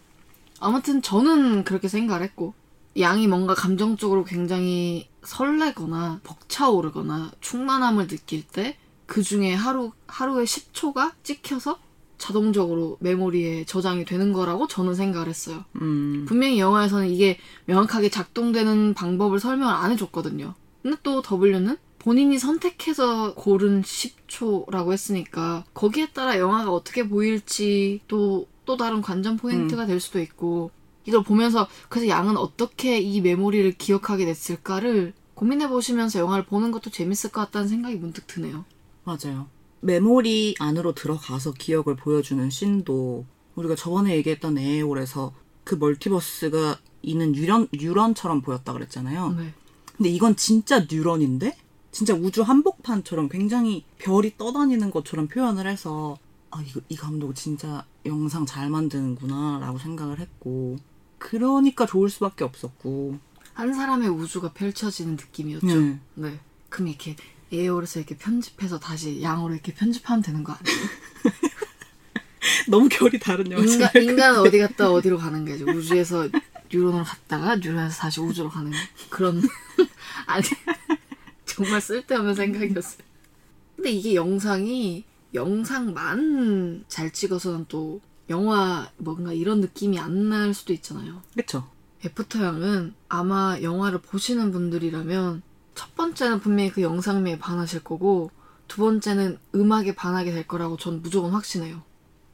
아무튼 저는 그렇게 생각을 했고 양이 뭔가 감정적으로 굉장히 설레거나 벅차오르거나 충만함을 느낄 때 그 중에 하루 하루에 10초가 찍혀서 자동적으로 메모리에 저장이 되는 거라고 저는 생각을 했어요. 음, 분명히 영화에서는 이게 명확하게 작동되는 방법을 설명을 안 해줬거든요. 근데 또 W는 본인이 선택해서 고른 10초라고 했으니까 거기에 따라 영화가 어떻게 보일지 또, 또 다른 관전 포인트가 될 수도 있고 이걸 보면서 그래서 양은 어떻게 이 메모리를 기억하게 됐을까를 고민해 보시면서 영화를 보는 것도 재밌을 것 같다는 생각이 문득 드네요. 맞아요. 메모리 안으로 들어가서 기억을 보여주는 씬도 우리가 저번에 얘기했던 에어홀에서 그 멀티버스가 있는 뉴런, 뉴런처럼 보였다 그랬잖아요. 네. 근데 이건 진짜 뉴런인데 진짜 우주 한복판처럼 굉장히 별이 떠다니는 것처럼 표현을 해서 아 이거 이 감독 진짜 영상 잘 만드는구나 라고 생각을 했고 그러니까 좋을 수밖에 없었고 한 사람의 우주가 펼쳐지는 느낌이었죠. 네. 네. 그럼 이렇게 에어홀에서 이렇게 편집해서 다시 양으로 이렇게 편집하면 되는 거 아니에요? 너무 결이 다른 영화 인간, 인간은 어디 갔다 어디로 가는 거죠. 우주에서 뉴런으로 갔다가 뉴런에서 다시 우주로 가는 그런 아니 정말 쓸데없는 생각이었어요. 근데 이게 영상이 영상만 잘 찍어서는 또 영화 뭔가 이런 느낌이 안 날 수도 있잖아요. 그쵸. 애프터 양은 아마 영화를 보시는 분들이라면 첫 번째는 분명히 그 영상미에 반하실 거고 두 번째는 음악에 반하게 될 거라고 전 무조건 확신해요.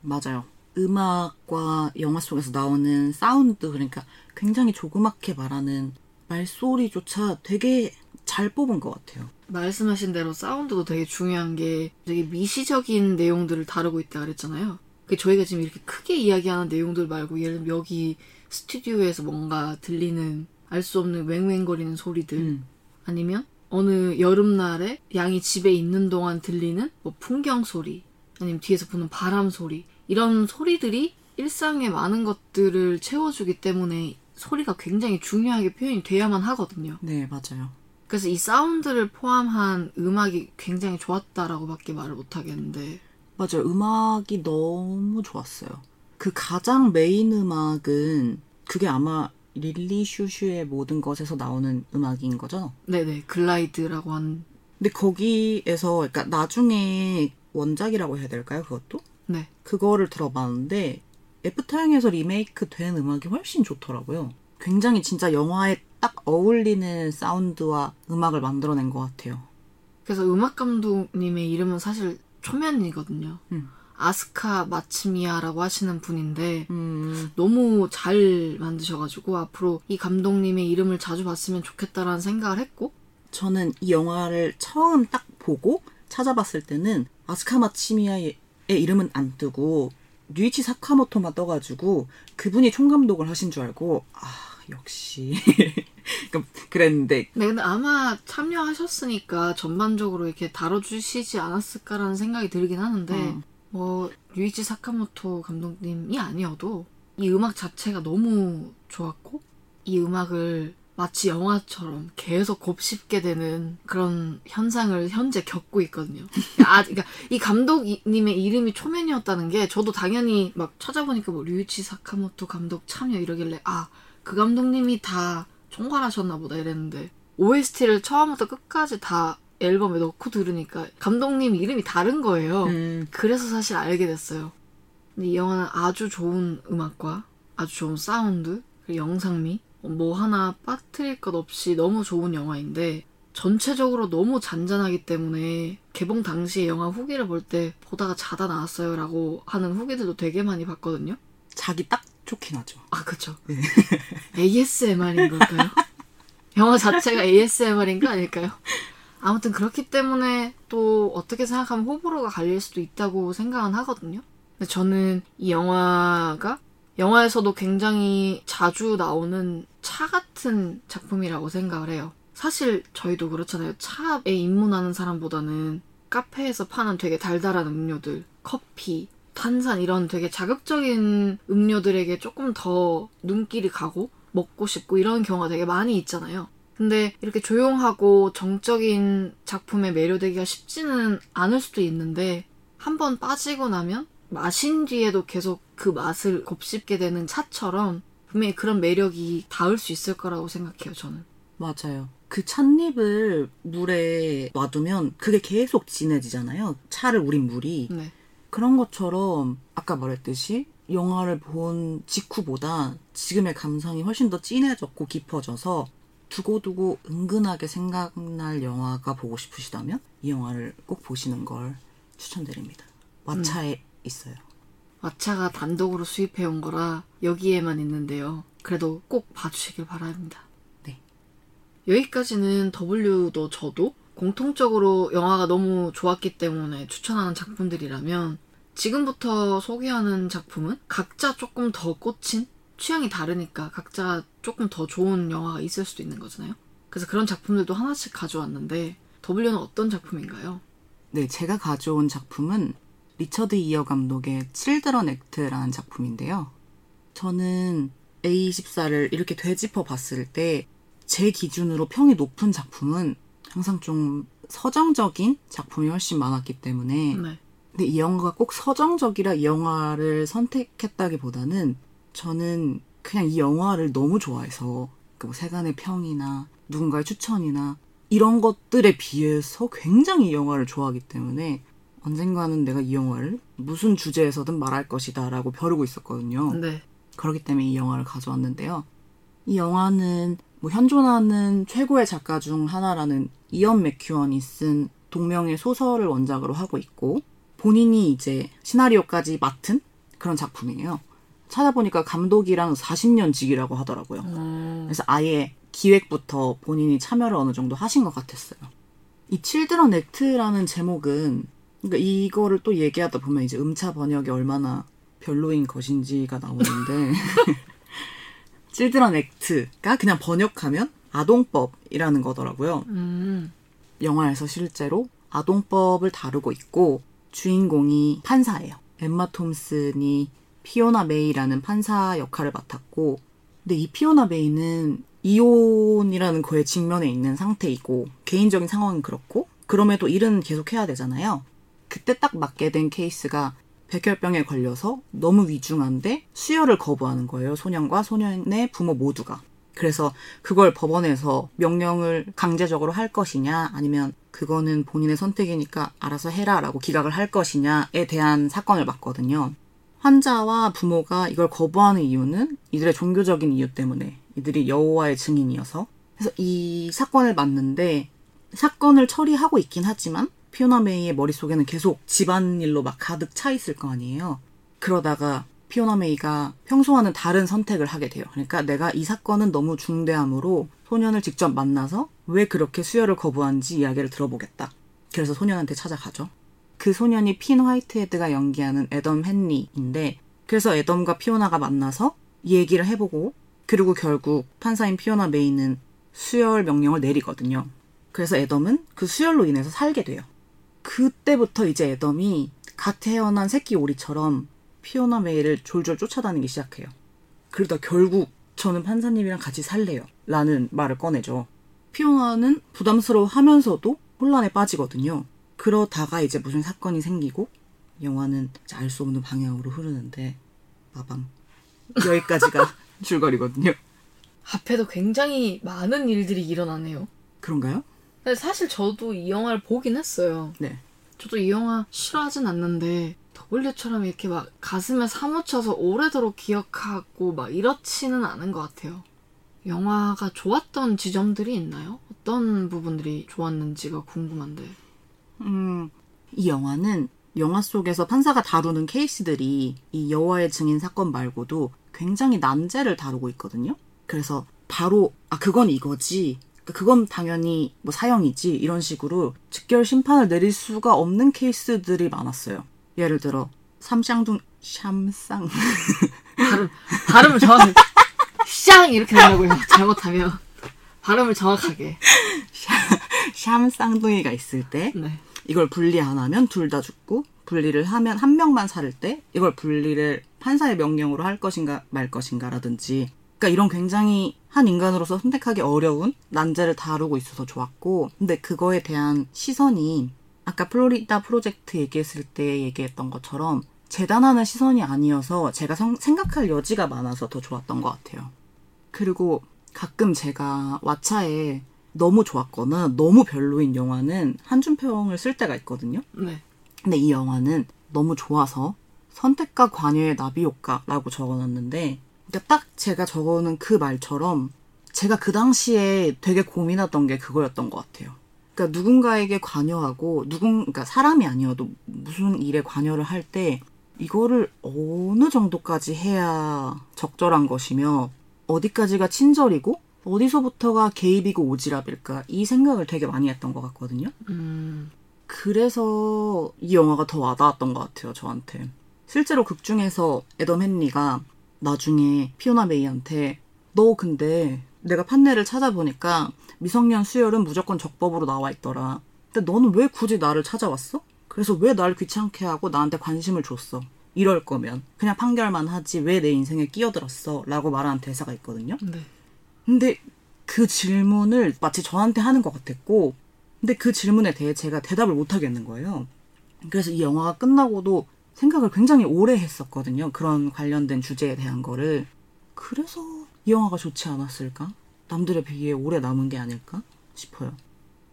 맞아요. 음악과 영화 속에서 나오는 사운드, 그러니까 굉장히 조그맣게 말하는 말소리조차 되게 잘 뽑은 것 같아요. 말씀하신 대로 사운드도 되게 중요한 게 되게 미시적인 내용들을 다루고 있다 그랬잖아요. 그 저희가 지금 이렇게 크게 이야기하는 내용들 말고 예를 들면 여기 스튜디오에서 뭔가 들리는 알 수 없는 웽웽거리는 소리들 음. 아니면 어느 여름날에 양이 집에 있는 동안 들리는 뭐 풍경 소리 아니면 뒤에서 부는 바람 소리 이런 소리들이 일상의 많은 것들을 채워주기 때문에 소리가 굉장히 중요하게 표현이 돼야만 하거든요. 네, 맞아요. 그래서 이 사운드를 포함한 음악이 굉장히 좋았다라고밖에 말을 못 하겠는데 맞아요. 음악이 너무 좋았어요. 그 가장 메인 음악은 그게 아마 릴리 슈슈의 모든 것에서 나오는 음악인 거죠. 네네 글라이드라고 하는 근데 거기에서 그러니까 나중에 원작이라고 해야 될까요? 그것도 네 그거를 들어봤는데 애프터 양에서 리메이크 된 음악이 훨씬 좋더라고요. 굉장히 진짜 영화에 딱 어울리는 사운드와 음악을 만들어낸 것 같아요. 그래서 음악 감독님의 이름은 사실 초면이거든요. 음. 아스카 마츠미야라고 하시는 분인데 음, 너무 잘 만드셔가지고 앞으로 이 감독님의 이름을 자주 봤으면 좋겠다라는 생각을 했고 저는 이 영화를 처음 딱 보고 찾아봤을 때는 아스카 마치미야의 이름은 안 뜨고 류이치 사카모토만 떠가지고 그분이 총감독을 하신 줄 알고 아 역시. 그러니까 그랬는데. 네, 근데 아마 참여하셨으니까 전반적으로 이렇게 다뤄주시지 않았을까라는 생각이 들긴 하는데 음. 뭐 유이치 사카모토 감독님이 아니어도 이 음악 자체가 너무 좋았고 이 음악을 마치 영화처럼 계속 곱씹게 되는 그런 현상을 현재 겪고 있거든요. 아, 그러니까 이 감독님의 이름이 초면이었다는 게 저도 당연히 막 찾아보니까 뭐 류이치 사카모토 감독 참여 이러길래 아 그 감독님이 다 총괄하셨나 보다 이랬는데 OST를 처음부터 끝까지 다 앨범에 넣고 들으니까 감독님 이름이 다른 거예요. 음, 그래서 사실 알게 됐어요. 근데 이 영화는 아주 좋은 음악과 아주 좋은 사운드, 영상미, 뭐 하나 빠뜨릴 것 없이 너무 좋은 영화인데 전체적으로 너무 잔잔하기 때문에 개봉 당시에 영화 후기를 볼 때 보다가 자다 나왔어요 라고 하는 후기들도 되게 많이 봤거든요. 자기 딱 좋긴 하죠. 아, 그쵸. ASMR인 걸까요? 영화 자체가 ASMR인가 아닐까요? 아무튼 그렇기 때문에 또 어떻게 생각하면 호불호가 갈릴 수도 있다고 생각은 하거든요. 근데 저는 이 영화가 영화에서도 굉장히 자주 나오는 차 같은 작품이라고 생각을 해요. 사실 저희도 그렇잖아요. 차에 입문하는 사람보다는 카페에서 파는 되게 달달한 음료들, 커피, 탄산 이런 되게 자극적인 음료들에게 조금 더 눈길이 가고 먹고 싶고 이런 경우가 되게 많이 있잖아요. 근데 이렇게 조용하고 정적인 작품에 매료되기가 쉽지는 않을 수도 있는데 한 번 빠지고 나면 마신 뒤에도 계속 그 맛을 곱씹게 되는 차처럼 분명히 그런 매력이 닿을 수 있을 거라고 생각해요, 저는. 맞아요. 그 찻잎을 물에 놔두면 그게 계속 진해지잖아요. 차를 우린 물이. 네. 그런 것처럼 아까 말했듯이 영화를 본 직후보다 지금의 감성이 훨씬 더 진해졌고 깊어져서 두고두고 은근하게 생각날 영화가 보고 싶으시다면 이 영화를 꼭 보시는 걸 추천드립니다. 왓챠에 있어요. 마차가 단독으로 수입해온 거라 여기에만 있는데요. 그래도 꼭 봐주시길 바랍니다. 네. 여기까지는 W도 저도 공통적으로 영화가 너무 좋았기 때문에 추천하는 작품들이라면 지금부터 소개하는 작품은 각자 조금 더 꽂힌 취향이 다르니까 각자 조금 더 좋은 영화가 있을 수도 있는 거잖아요. 그래서 그런 작품들도 하나씩 가져왔는데 W는 어떤 작품인가요? 네, 제가 가져온 작품은 리처드 이어 감독의 칠드런 액트라는 작품인데요. 저는 A24를 이렇게 되짚어 봤을 때 제 기준으로 평이 높은 작품은 항상 좀 서정적인 작품이 훨씬 많았기 때문에 네. 근데 이 영화가 꼭 서정적이라 이 영화를 선택했다기보다는 저는 그냥 이 영화를 너무 좋아해서 그뭐 세간의 평이나 누군가의 추천이나 이런 것들에 비해서 굉장히 이 영화를 좋아하기 때문에 언젠가는 내가 이 영화를 무슨 주제에서든 말할 것이다 라고 벼르고 있었거든요. 네. 그렇기 때문에 이 영화를 가져왔는데요. 이 영화는 뭐 현존하는 최고의 작가 중 하나라는 이언 맥큐언이 쓴 동명의 소설을 원작으로 하고 있고 본인이 이제 시나리오까지 맡은 그런 작품이에요. 찾아보니까 감독이랑 40년 직이라고 하더라고요. 음, 그래서 아예 기획부터 본인이 참여를 어느 정도 하신 것 같았어요. 이 칠드런 액트라는 제목은 그러니까 이거를 또 얘기하다 보면 이제 음차 번역이 얼마나 별로인 것인지가 나오는데 칠드런 액트가 그냥 번역하면 아동법이라는 거더라고요. 음, 영화에서 실제로 아동법을 다루고 있고 주인공이 판사예요. 엠마 톰슨이 피오나 메이라는 판사 역할을 맡았고 근데 이 피오나 메이는 이혼이라는 거에 직면해 있는 상태이고 개인적인 상황은 그렇고 그럼에도 일은 계속 해야 되잖아요. 그때 딱 맞게 된 케이스가 백혈병에 걸려서 너무 위중한데 수혈을 거부하는 거예요. 소년과 소년의 부모 모두가. 그래서 그걸 법원에서 명령을 강제적으로 할 것이냐 아니면 그거는 본인의 선택이니까 알아서 해라라고 기각을 할 것이냐에 대한 사건을 봤거든요. 환자와 부모가 이걸 거부하는 이유는 이들의 종교적인 이유 때문에 이들이 여호와의 증인이어서 그래서 이 사건을 봤는데 사건을 처리하고 있긴 하지만 피오나 메이의 머릿속에는 계속 집안일로 막 가득 차 있을 거 아니에요. 그러다가 피오나 메이가 평소와는 다른 선택을 하게 돼요. 그러니까 내가 이 사건은 너무 중대하므로 소년을 직접 만나서 왜 그렇게 수혈을 거부한지 이야기를 들어보겠다. 그래서 소년한테 찾아가죠. 그 소년이 핀 화이트헤드가 연기하는 애덤 헨리인데 그래서 애덤과 피오나가 만나서 이 얘기를 해보고 그리고 결국 판사인 피오나 메이는 수혈 명령을 내리거든요. 그래서 애덤은 그 수혈로 인해서 살게 돼요. 그때부터 이제 애덤이 갓 태어난 새끼 오리처럼 피오나 메이를 졸졸 쫓아다니기 시작해요. 그러다 결국 저는 판사님이랑 같이 살래요. 라는 말을 꺼내죠. 피오나는 부담스러워 하면서도 혼란에 빠지거든요. 그러다가 이제 무슨 사건이 생기고 영화는 알 수 없는 방향으로 흐르는데 마밤 여기까지가 줄거리거든요. 앞에도 굉장히 많은 일들이 일어나네요. 그런가요? 근데 사실 저도 이 영화를 보긴 했어요. 네. 저도 이 영화 싫어하진 않는데 W처럼 이렇게 막 가슴에 사무쳐서 오래도록 기억하고 막 이렇지는 않은 것 같아요. 영화가 좋았던 지점들이 있나요? 어떤 부분들이 좋았는지가 궁금한데. 음, 이 영화는 영화 속에서 판사가 다루는 케이스들이 이 여호와의 증인 사건 말고도 굉장히 난제를 다루고 있거든요. 그래서 바로 아 그건 이거지. 그건 당연히 뭐 사형이지 이런 식으로 즉결 심판을 내릴 수가 없는 케이스들이 많았어요. 예를 들어 삼쌍둥 샴쌍 발음, 발음을 정확하게. 샹! 이렇게 된다고요. 잘못하면. 발음을 정확하게. 샴 쌍둥이가 있을 때 네. 이걸 분리 안 하면 둘 다 죽고 분리를 하면 한 명만 살을 때 이걸 분리를 판사의 명령으로 할 것인가 말 것인가라든지 그러니까 이런 굉장히 한 인간으로서 선택하기 어려운 난제를 다루고 있어서 좋았고 근데 그거에 대한 시선이 아까 플로리다 프로젝트 얘기했을 때 얘기했던 것처럼 재단하는 시선이 아니어서 제가 성- 생각할 여지가 많아서 더 좋았던 것 같아요. 그리고 가끔 제가 왓챠에 너무 좋았거나 너무 별로인 영화는 한준평을 쓸 때가 있거든요. 네. 근데 이 영화는 너무 좋아서 선택과 관여의 나비 효과라고 적어놨는데 그러니까 딱 제가 적어놓은 그 말처럼 제가 그 당시에 되게 고민했던 게 그거였던 것 같아요. 그러니까 누군가에게 관여하고 누군 그러니까 사람이 아니어도 무슨 일에 관여를 할 때 이거를 어느 정도까지 해야 적절한 것이며 어디까지가 친절이고 어디서부터가 개입이고 오지랖일까 이 생각을 되게 많이 했던 것 같거든요. 음, 그래서 이 영화가 더 와닿았던 것 같아요, 저한테. 실제로 극 중에서 애덤 헨리가 나중에 피오나 메이한테 너 근데 내가 판례를 찾아보니까 미성년 수혈은 무조건 적법으로 나와 있더라. 근데 너는 왜 굳이 나를 찾아왔어? 그래서 왜 날 귀찮게 하고 나한테 관심을 줬어? 이럴 거면 그냥 판결만 하지 왜 내 인생에 끼어들었어? 라고 말하는 대사가 있거든요. 네. 근데 그 질문을 마치 저한테 하는 것 같았고, 근데 그 질문에 대해 제가 대답을 못 하겠는 거예요. 그래서 이 영화가 끝나고도 생각을 굉장히 오래 했었거든요. 그런 관련된 주제에 대한 거를. 그래서 이 영화가 좋지 않았을까? 남들에 비해 오래 남은 게 아닐까 싶어요.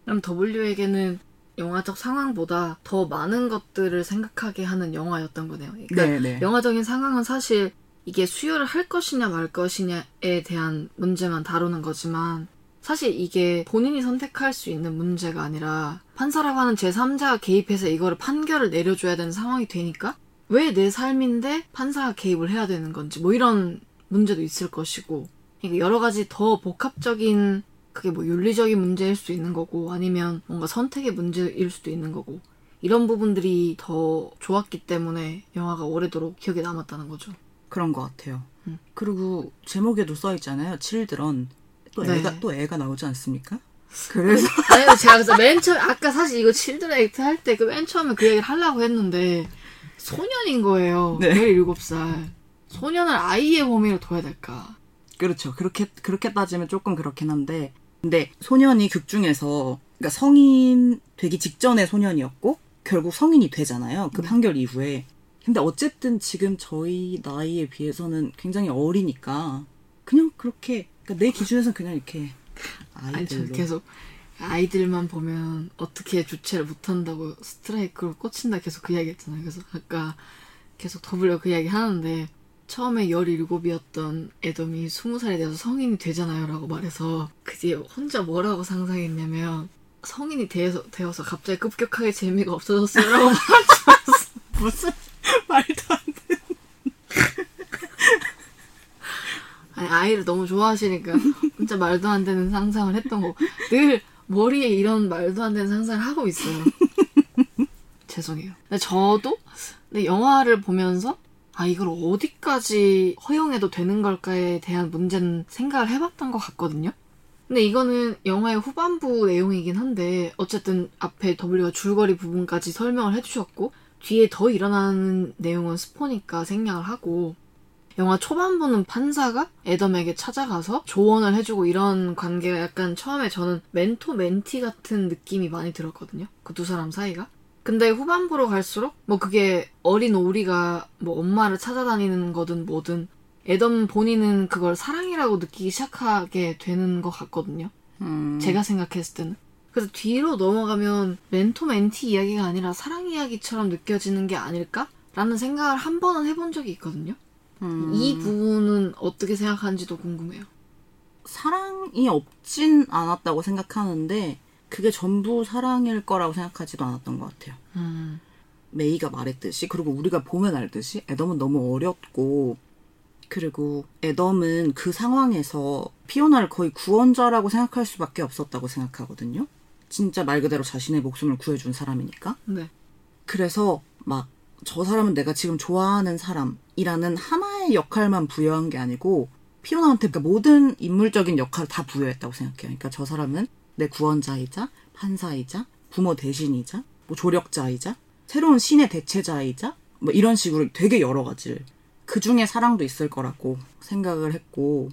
그럼 W에게는 영화적 상황보다 더 많은 것들을 생각하게 하는 영화였던 거네요. 그러니까 네네. 영화적인 상황은 사실 이게 수혈을 할 것이냐 말 것이냐에 대한 문제만 다루는 거지만 사실 이게 본인이 선택할 수 있는 문제가 아니라 판사라고 하는 제3자가 개입해서 이거를 판결을 내려줘야 되는 상황이 되니까 왜 내 삶인데 판사가 개입을 해야 되는 건지 뭐 이런 문제도 있을 것이고 그러니까 여러 가지 더 복합적인 그게 뭐 윤리적인 문제일 수도 있는 거고 아니면 뭔가 선택의 문제일 수도 있는 거고 이런 부분들이 더 좋았기 때문에 영화가 오래도록 기억에 남았다는 거죠. 그런 것 같아요. 음. 그리고 제목에도 써 있잖아요. 칠드런. 또 네. 애가 또 애가 나오지 않습니까? 그래서 아니 제가 그래서 맨 처음 아까 사실 이거 칠드런 액트 할 때 그 맨 처음에 그 얘기를 하려고 했는데 소년인 거예요. 네. 17살. 소년을 아이의 범위로 둬야 될까? 그렇죠. 그렇게 그렇게 따지면 조금 그렇긴 한데 근데 소년이 극 중에서 그러니까 성인 되기 직전의 소년이었고 결국 성인이 되잖아요. 그 네. 판결 이후에. 근데 어쨌든 지금 저희 나이에 비해서는 굉장히 어리니까 그냥 그렇게 그러니까 내 기준에서는 그냥 이렇게 아이들로 계속 아이들만 보면 어떻게 주체를 못한다고 스트라이크로 꽂힌다 계속 그 이야기 했잖아요. 그래서 아까 계속 더블려 그 이야기 하는데 처음에 17이었던 애덤이 20살이 돼서 성인이 되잖아요 라고 말해서 그 뒤에 혼자 뭐라고 상상했냐면 성인이 되어서, 되어서 갑자기 급격하게 재미가 없어졌어요 라고 무슨 말도 안 돼. 아니, 아이를 너무 좋아하시니까 진짜 말도 안 되는 상상을 했던 거고 늘 머리에 이런 말도 안 되는 상상을 하고 있어요. 죄송해요. 근데 저도 근데 영화를 보면서 아 이걸 어디까지 허용해도 되는 걸까에 대한 문제는 생각을 해봤던 것 같거든요. 근데 이거는 영화의 후반부 내용이긴 한데 어쨌든 앞에 W가 줄거리 부분까지 설명을 해주셨고 뒤에 더 일어나는 내용은 스포니까 생략을 하고 영화 초반부는 판사가 애덤에게 찾아가서 조언을 해주고 이런 관계가 약간 처음에 저는 멘토 멘티 같은 느낌이 많이 들었거든요. 그 두 사람 사이가. 근데 후반부로 갈수록 뭐 그게 어린 오리가 뭐 엄마를 찾아다니는 거든 뭐든 애덤 본인은 그걸 사랑이라고 느끼기 시작하게 되는 것 같거든요. 음, 제가 생각했을 때는. 그래서 뒤로 넘어가면 멘토 멘티 이야기가 아니라 사랑 이야기처럼 느껴지는 게 아닐까? 라는 생각을 한 번은 해본 적이 있거든요. 음, 이 부분은 어떻게 생각하는지도 궁금해요. 사랑이 없진 않았다고 생각하는데 그게 전부 사랑일 거라고 생각하지도 않았던 것 같아요. 음, 메이가 말했듯이 그리고 우리가 보면 알듯이 애덤은 너무 어렸고 그리고 애덤은 그 상황에서 피오나를 거의 구원자라고 생각할 수밖에 없었다고 생각하거든요. 진짜 말 그대로 자신의 목숨을 구해준 사람이니까. 네. 그래서 막 저 사람은 내가 지금 좋아하는 사람이라는 하나의 역할만 부여한 게 아니고 피오나한테 그러니까 모든 인물적인 역할을 다 부여했다고 생각해요. 그러니까 저 사람은 내 구원자이자 판사이자 부모 대신이자 뭐 조력자이자 새로운 신의 대체자이자 뭐 이런 식으로 되게 여러 가지를 그 중에 사랑도 있을 거라고 생각을 했고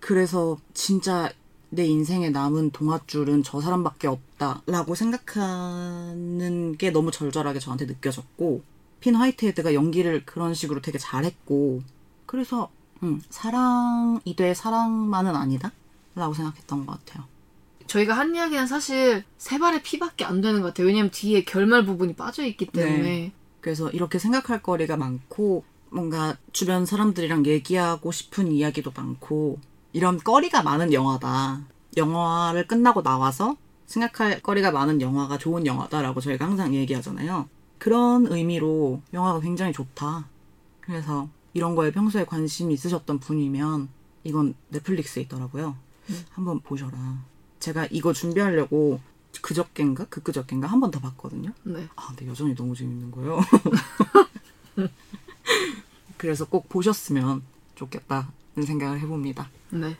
그래서 진짜 내 인생에 남은 동화줄은 저 사람밖에 없다라고 생각하는 게 너무 절절하게 저한테 느껴졌고 핀 화이트헤드가 연기를 그런 식으로 되게 잘했고 그래서 음, 사랑이 돼 사랑만은 아니다 라고 생각했던 것 같아요. 저희가 한 이야기는 사실 세 발의 피밖에 안 되는 것 같아요. 왜냐면 뒤에 결말 부분이 빠져 있기 때문에. 네. 그래서 이렇게 생각할 거리가 많고 뭔가 주변 사람들이랑 얘기하고 싶은 이야기도 많고 이런 거리가 많은 영화다. 영화를 끝나고 나와서 생각할 거리가 많은 영화가 좋은 영화다라고 저희가 항상 얘기하잖아요. 그런 의미로 영화가 굉장히 좋다. 그래서 이런 거에 평소에 관심이 있으셨던 분이면 이건 넷플릭스에 있더라고요. 한번 보셔라. 제가 이거 준비하려고 그저껜가 그그저껜가 한 번 더 봤거든요. 네. 아, 근데 여전히 너무 재밌는 거예요. 그래서 꼭 보셨으면 좋겠다는 생각을 해봅니다. 네.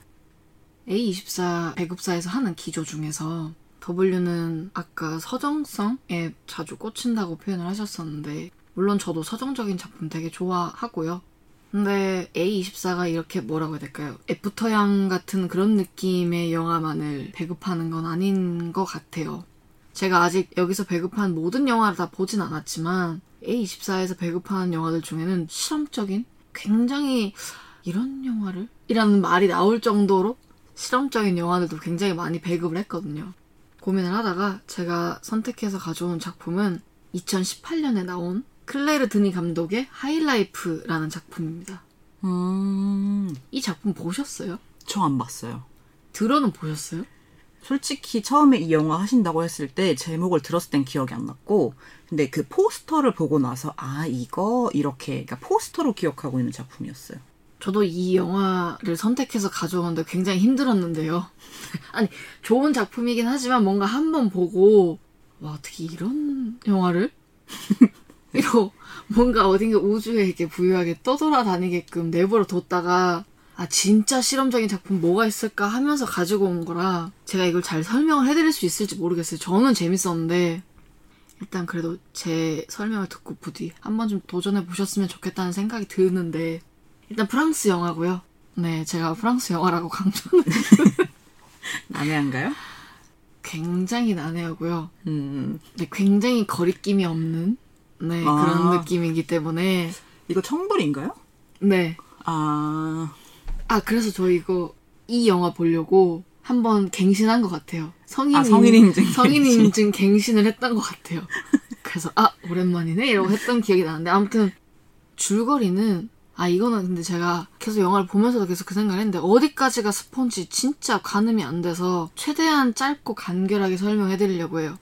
A24 배급사에서 하는 기조 중에서 W는 아까 서정성에 자주 꽂힌다고 표현을 하셨었는데 물론 저도 서정적인 작품 되게 좋아하고요. 근데 A24가 이렇게 뭐라고 해야 될까요? 애프터양 같은 그런 느낌의 영화만을 배급하는 건 아닌 것 같아요. 제가 아직 여기서 배급한 모든 영화를 다 보진 않았지만 A24에서 배급하는 영화들 중에는 실험적인 굉장히 이런 영화를? 이라는 말이 나올 정도로 실험적인 영화들도 굉장히 많이 배급을 했거든요. 고민을 하다가 제가 선택해서 가져온 작품은 2018년에 나온 클레르 드니 감독의 하이라이프라는 작품입니다. 음, 이 작품 보셨어요? 저 안 봤어요. 들어는 보셨어요? 솔직히 처음에 이 영화 하신다고 했을 때 제목을 들었을 땐 기억이 안 났고, 근데 그 포스터를 보고 나서, 아, 이거, 이렇게, 그러니까 포스터로 기억하고 있는 작품이었어요. 저도 이 영화를 선택해서 가져오는데 굉장히 힘들었는데요. 아니, 좋은 작품이긴 하지만 뭔가 한 번 보고, 와, 어떻게 이런 영화를? 이거 뭔가 어딘가 우주에 이렇게 부유하게 떠돌아다니게끔 내버려 뒀다가, 아, 진짜 실험적인 작품 뭐가 있을까 하면서 가지고 온 거라, 제가 이걸 잘 설명을 해드릴 수 있을지 모르겠어요. 저는 재밌었는데, 일단 그래도 제 설명을 듣고 부디 한 번 좀 도전해 보셨으면 좋겠다는 생각이 드는데, 일단 프랑스 영화고요. 네, 제가 프랑스 영화라고 강조는 난해한가요? 굉장히 난해하고요. 음, 네, 굉장히 거리낌이 없는 네, 아. 그런 느낌이기 때문에 이거 청불인가요? 네. 아, 아, 그래서 저 이거 이 영화 보려고 한번 갱신한 것 같아요. 성인 아, 성인 인증 성인. 인증 갱신을 했던 것 같아요. 그래서 아 오랜만이네 이러고 했던 기억이 나는데 아무튼 줄거리는 아 이거는 근데 제가 계속 영화를 보면서도 계속 그 생각을 했는데 어디까지가 스폰지 진짜 가늠이 안 돼서 최대한 짧고 간결하게 설명해 드리려고 해요.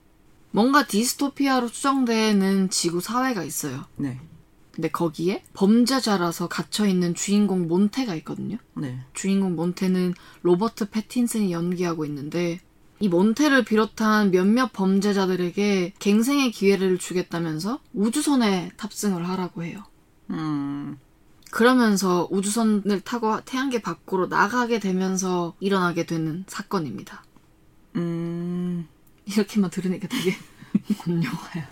뭔가 디스토피아로 추정되는 지구 사회가 있어요. 네, 근데 거기에 범죄자라서 갇혀있는 주인공 몬테가 있거든요. 네. 주인공 몬테는 로버트 패틴슨이 연기하고 있는데 이 몬테를 비롯한 몇몇 범죄자들에게 갱생의 기회를 주겠다면서 우주선에 탑승을 하라고 해요. 음, 그러면서 우주선을 타고 태양계 밖으로 나가게 되면서 일어나게 되는 사건입니다. 음, 이렇게만 들으니까 되게 뭔 영화야.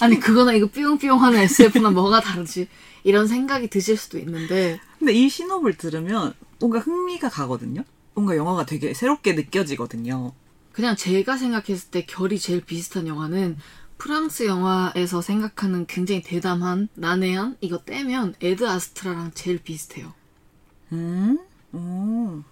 아니 그거나 이거 삐용삐용 하는 SF나 뭐가 다르지 이런 생각이 드실 수도 있는데 근데 이 신호를 들으면 뭔가 흥미가 가거든요? 뭔가 영화가 되게 새롭게 느껴지거든요. 그냥 제가 생각했을 때 결이 제일 비슷한 영화는 프랑스 영화에서 생각하는 굉장히 대담한 난해한 이거 떼면 애드 아스트라랑 제일 비슷해요. 음, 오,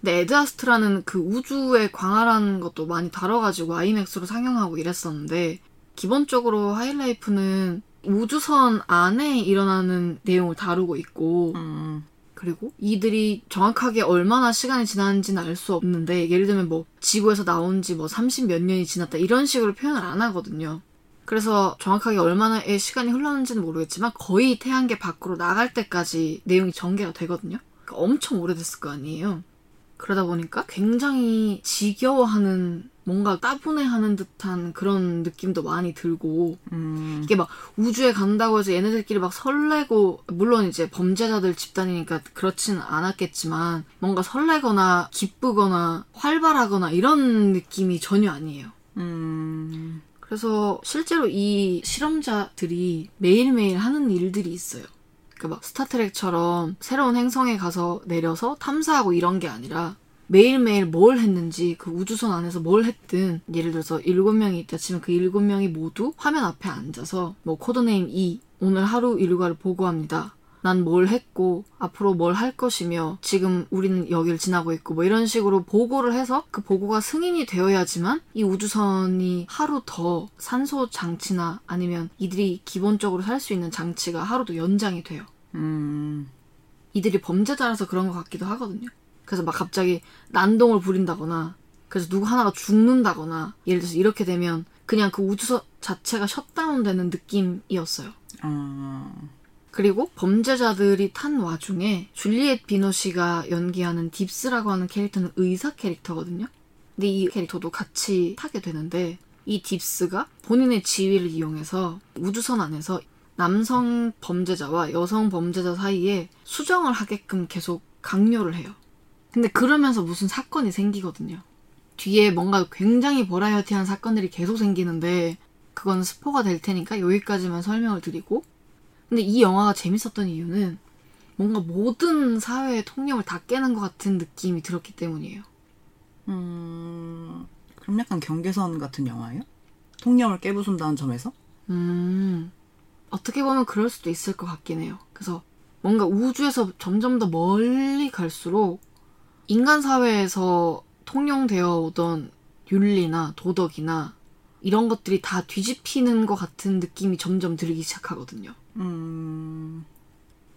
근데 애드 아스트라는 그 우주의 광활한 것도 많이 다뤄가지고 아이맥스로 상영하고 이랬었는데 기본적으로 하이라이프는 우주선 안에 일어나는 내용을 다루고 있고 음, 그리고 이들이 정확하게 얼마나 시간이 지났는지는 알 수 없는데 예를 들면 뭐 지구에서 나온 지 뭐 30 몇 년이 지났다 이런 식으로 표현을 안 하거든요. 그래서 정확하게 얼마나의 시간이 흘렀는지는 모르겠지만 거의 태양계 밖으로 나갈 때까지 내용이 전개가 되거든요. 그러니까 엄청 오래됐을 거 아니에요. 그러다 보니까 굉장히 지겨워하는 뭔가 따분해하는 듯한 그런 느낌도 많이 들고 음, 이게 막 우주에 간다고 해서 얘네들끼리 막 설레고 물론 이제 범죄자들 집단이니까 그렇진 않았겠지만 뭔가 설레거나 기쁘거나 활발하거나 이런 느낌이 전혀 아니에요. 음, 그래서 실제로 이 실험자들이 매일매일 하는 일들이 있어요. 그러니까 막 스타트렉처럼 새로운 행성에 가서 내려서 탐사하고 이런 게 아니라 매일매일 뭘 했는지 그 우주선 안에서 뭘 했든 예를 들어서 일곱 명이 있다 치면 그 일곱 명이 모두 화면 앞에 앉아서 뭐 code name 2 오늘 하루 일과를 보고합니다. 난 뭘 했고 앞으로 뭘 할 것이며 지금 우리는 여길 지나고 있고 뭐 이런 식으로 보고를 해서 그 보고가 승인이 되어야지만 이 우주선이 하루 더 산소 장치나 아니면 이들이 기본적으로 살 수 있는 장치가 하루 더 연장이 돼요. 음, 이들이 범죄자라서 그런 것 같기도 하거든요. 그래서 막 갑자기 난동을 부린다거나, 그래서 누구 하나가 죽는다거나, 예를 들어서 이렇게 되면 그냥 그 우주선 자체가 셧다운되는 느낌이었어요. 아, 그리고 범죄자들이 탄 와중에 줄리엣 비노쉬가 연기하는 딥스라고 하는 캐릭터는 의사 캐릭터거든요. 근데 이 캐릭터도 같이 타게 되는데 이 딥스가 본인의 지위를 이용해서 우주선 안에서 남성 범죄자와 여성 범죄자 사이에 수정을 하게끔 계속 강요를 해요. 근데 그러면서 무슨 사건이 생기거든요. 뒤에 뭔가 굉장히 버라이어티한 사건들이 계속 생기는데 그건 스포가 될 테니까 여기까지만 설명을 드리고 근데 이 영화가 재밌었던 이유는 뭔가 모든 사회의 통념을 다 깨는 것 같은 느낌이 들었기 때문이에요. 음, 그럼 약간 경계선 같은 영화예요? 통념을 깨부순다는 점에서? 음, 어떻게 보면 그럴 수도 있을 것 같긴 해요. 그래서 뭔가 우주에서 점점 더 멀리 갈수록 인간 사회에서 통용되어 오던 윤리나 도덕이나 이런 것들이 다 뒤집히는 것 같은 느낌이 점점 들기 시작하거든요. 음,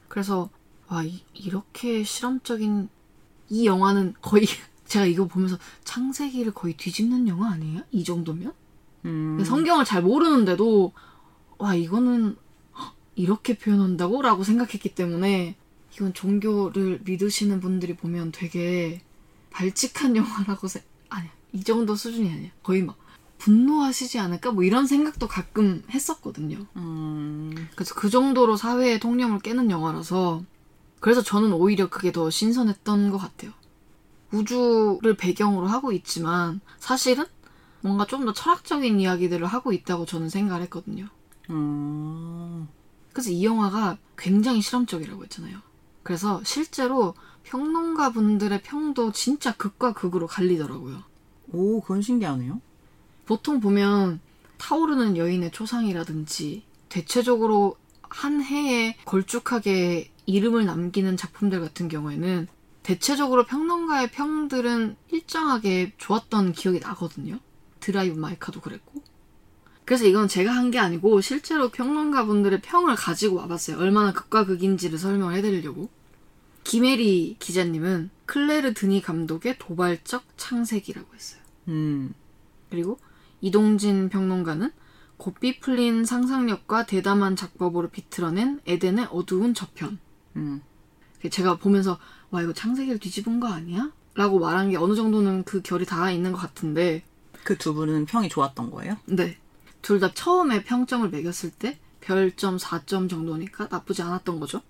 그래서 와 이, 이렇게 실험적인 이 영화는 거의 제가 이거 보면서 창세기를 거의 뒤집는 영화 아니에요? 이 정도면? 음, 성경을 잘 모르는데도 와 이거는 헉, 이렇게 표현한다고? 라고 생각했기 때문에 이건 종교를 믿으시는 분들이 보면 되게 발칙한 영화라고 생 아니야 이 정도 수준이 아니야 거의 막 분노하시지 않을까? 뭐 이런 생각도 가끔 했었거든요. 음, 그래서 그 정도로 사회의 통념을 깨는 영화라서 그래서 저는 오히려 그게 더 신선했던 것 같아요. 우주를 배경으로 하고 있지만 사실은 뭔가 좀 더 철학적인 이야기들을 하고 있다고 저는 생각을 했거든요. 음, 그래서 이 영화가 굉장히 실험적이라고 했잖아요. 그래서 실제로 평론가 분들의 평도 진짜 극과 극으로 갈리더라고요. 오, 그건 신기하네요. 보통 보면 타오르는 여인의 초상이라든지 대체적으로 한 해에 걸쭉하게 이름을 남기는 작품들 같은 경우에는 대체적으로 평론가의 평들은 일정하게 좋았던 기억이 나거든요. 드라이브 마이카도 그랬고. 그래서 이건 제가 한 게 아니고 실제로 평론가 분들의 평을 가지고 와봤어요. 얼마나 극과 극인지를 설명을 해드리려고. 김혜리 기자님은 클레르 드니 감독의 도발적 창세기라고 했어요. 음, 그리고 이동진 평론가는 곱비 풀린 상상력과 대담한 작법으로 비틀어낸 에덴의 어두운 저편. 음, 제가 보면서 와 이거 창세기를 뒤집은 거 아니야? 라고 말한 게 어느 정도는 그 결이 닿아 있는 것 같은데 그 두 분은 평이 좋았던 거예요? 네. 둘 다 처음에 평점을 매겼을 때 별점 4점 정도니까 나쁘지 않았던 거죠.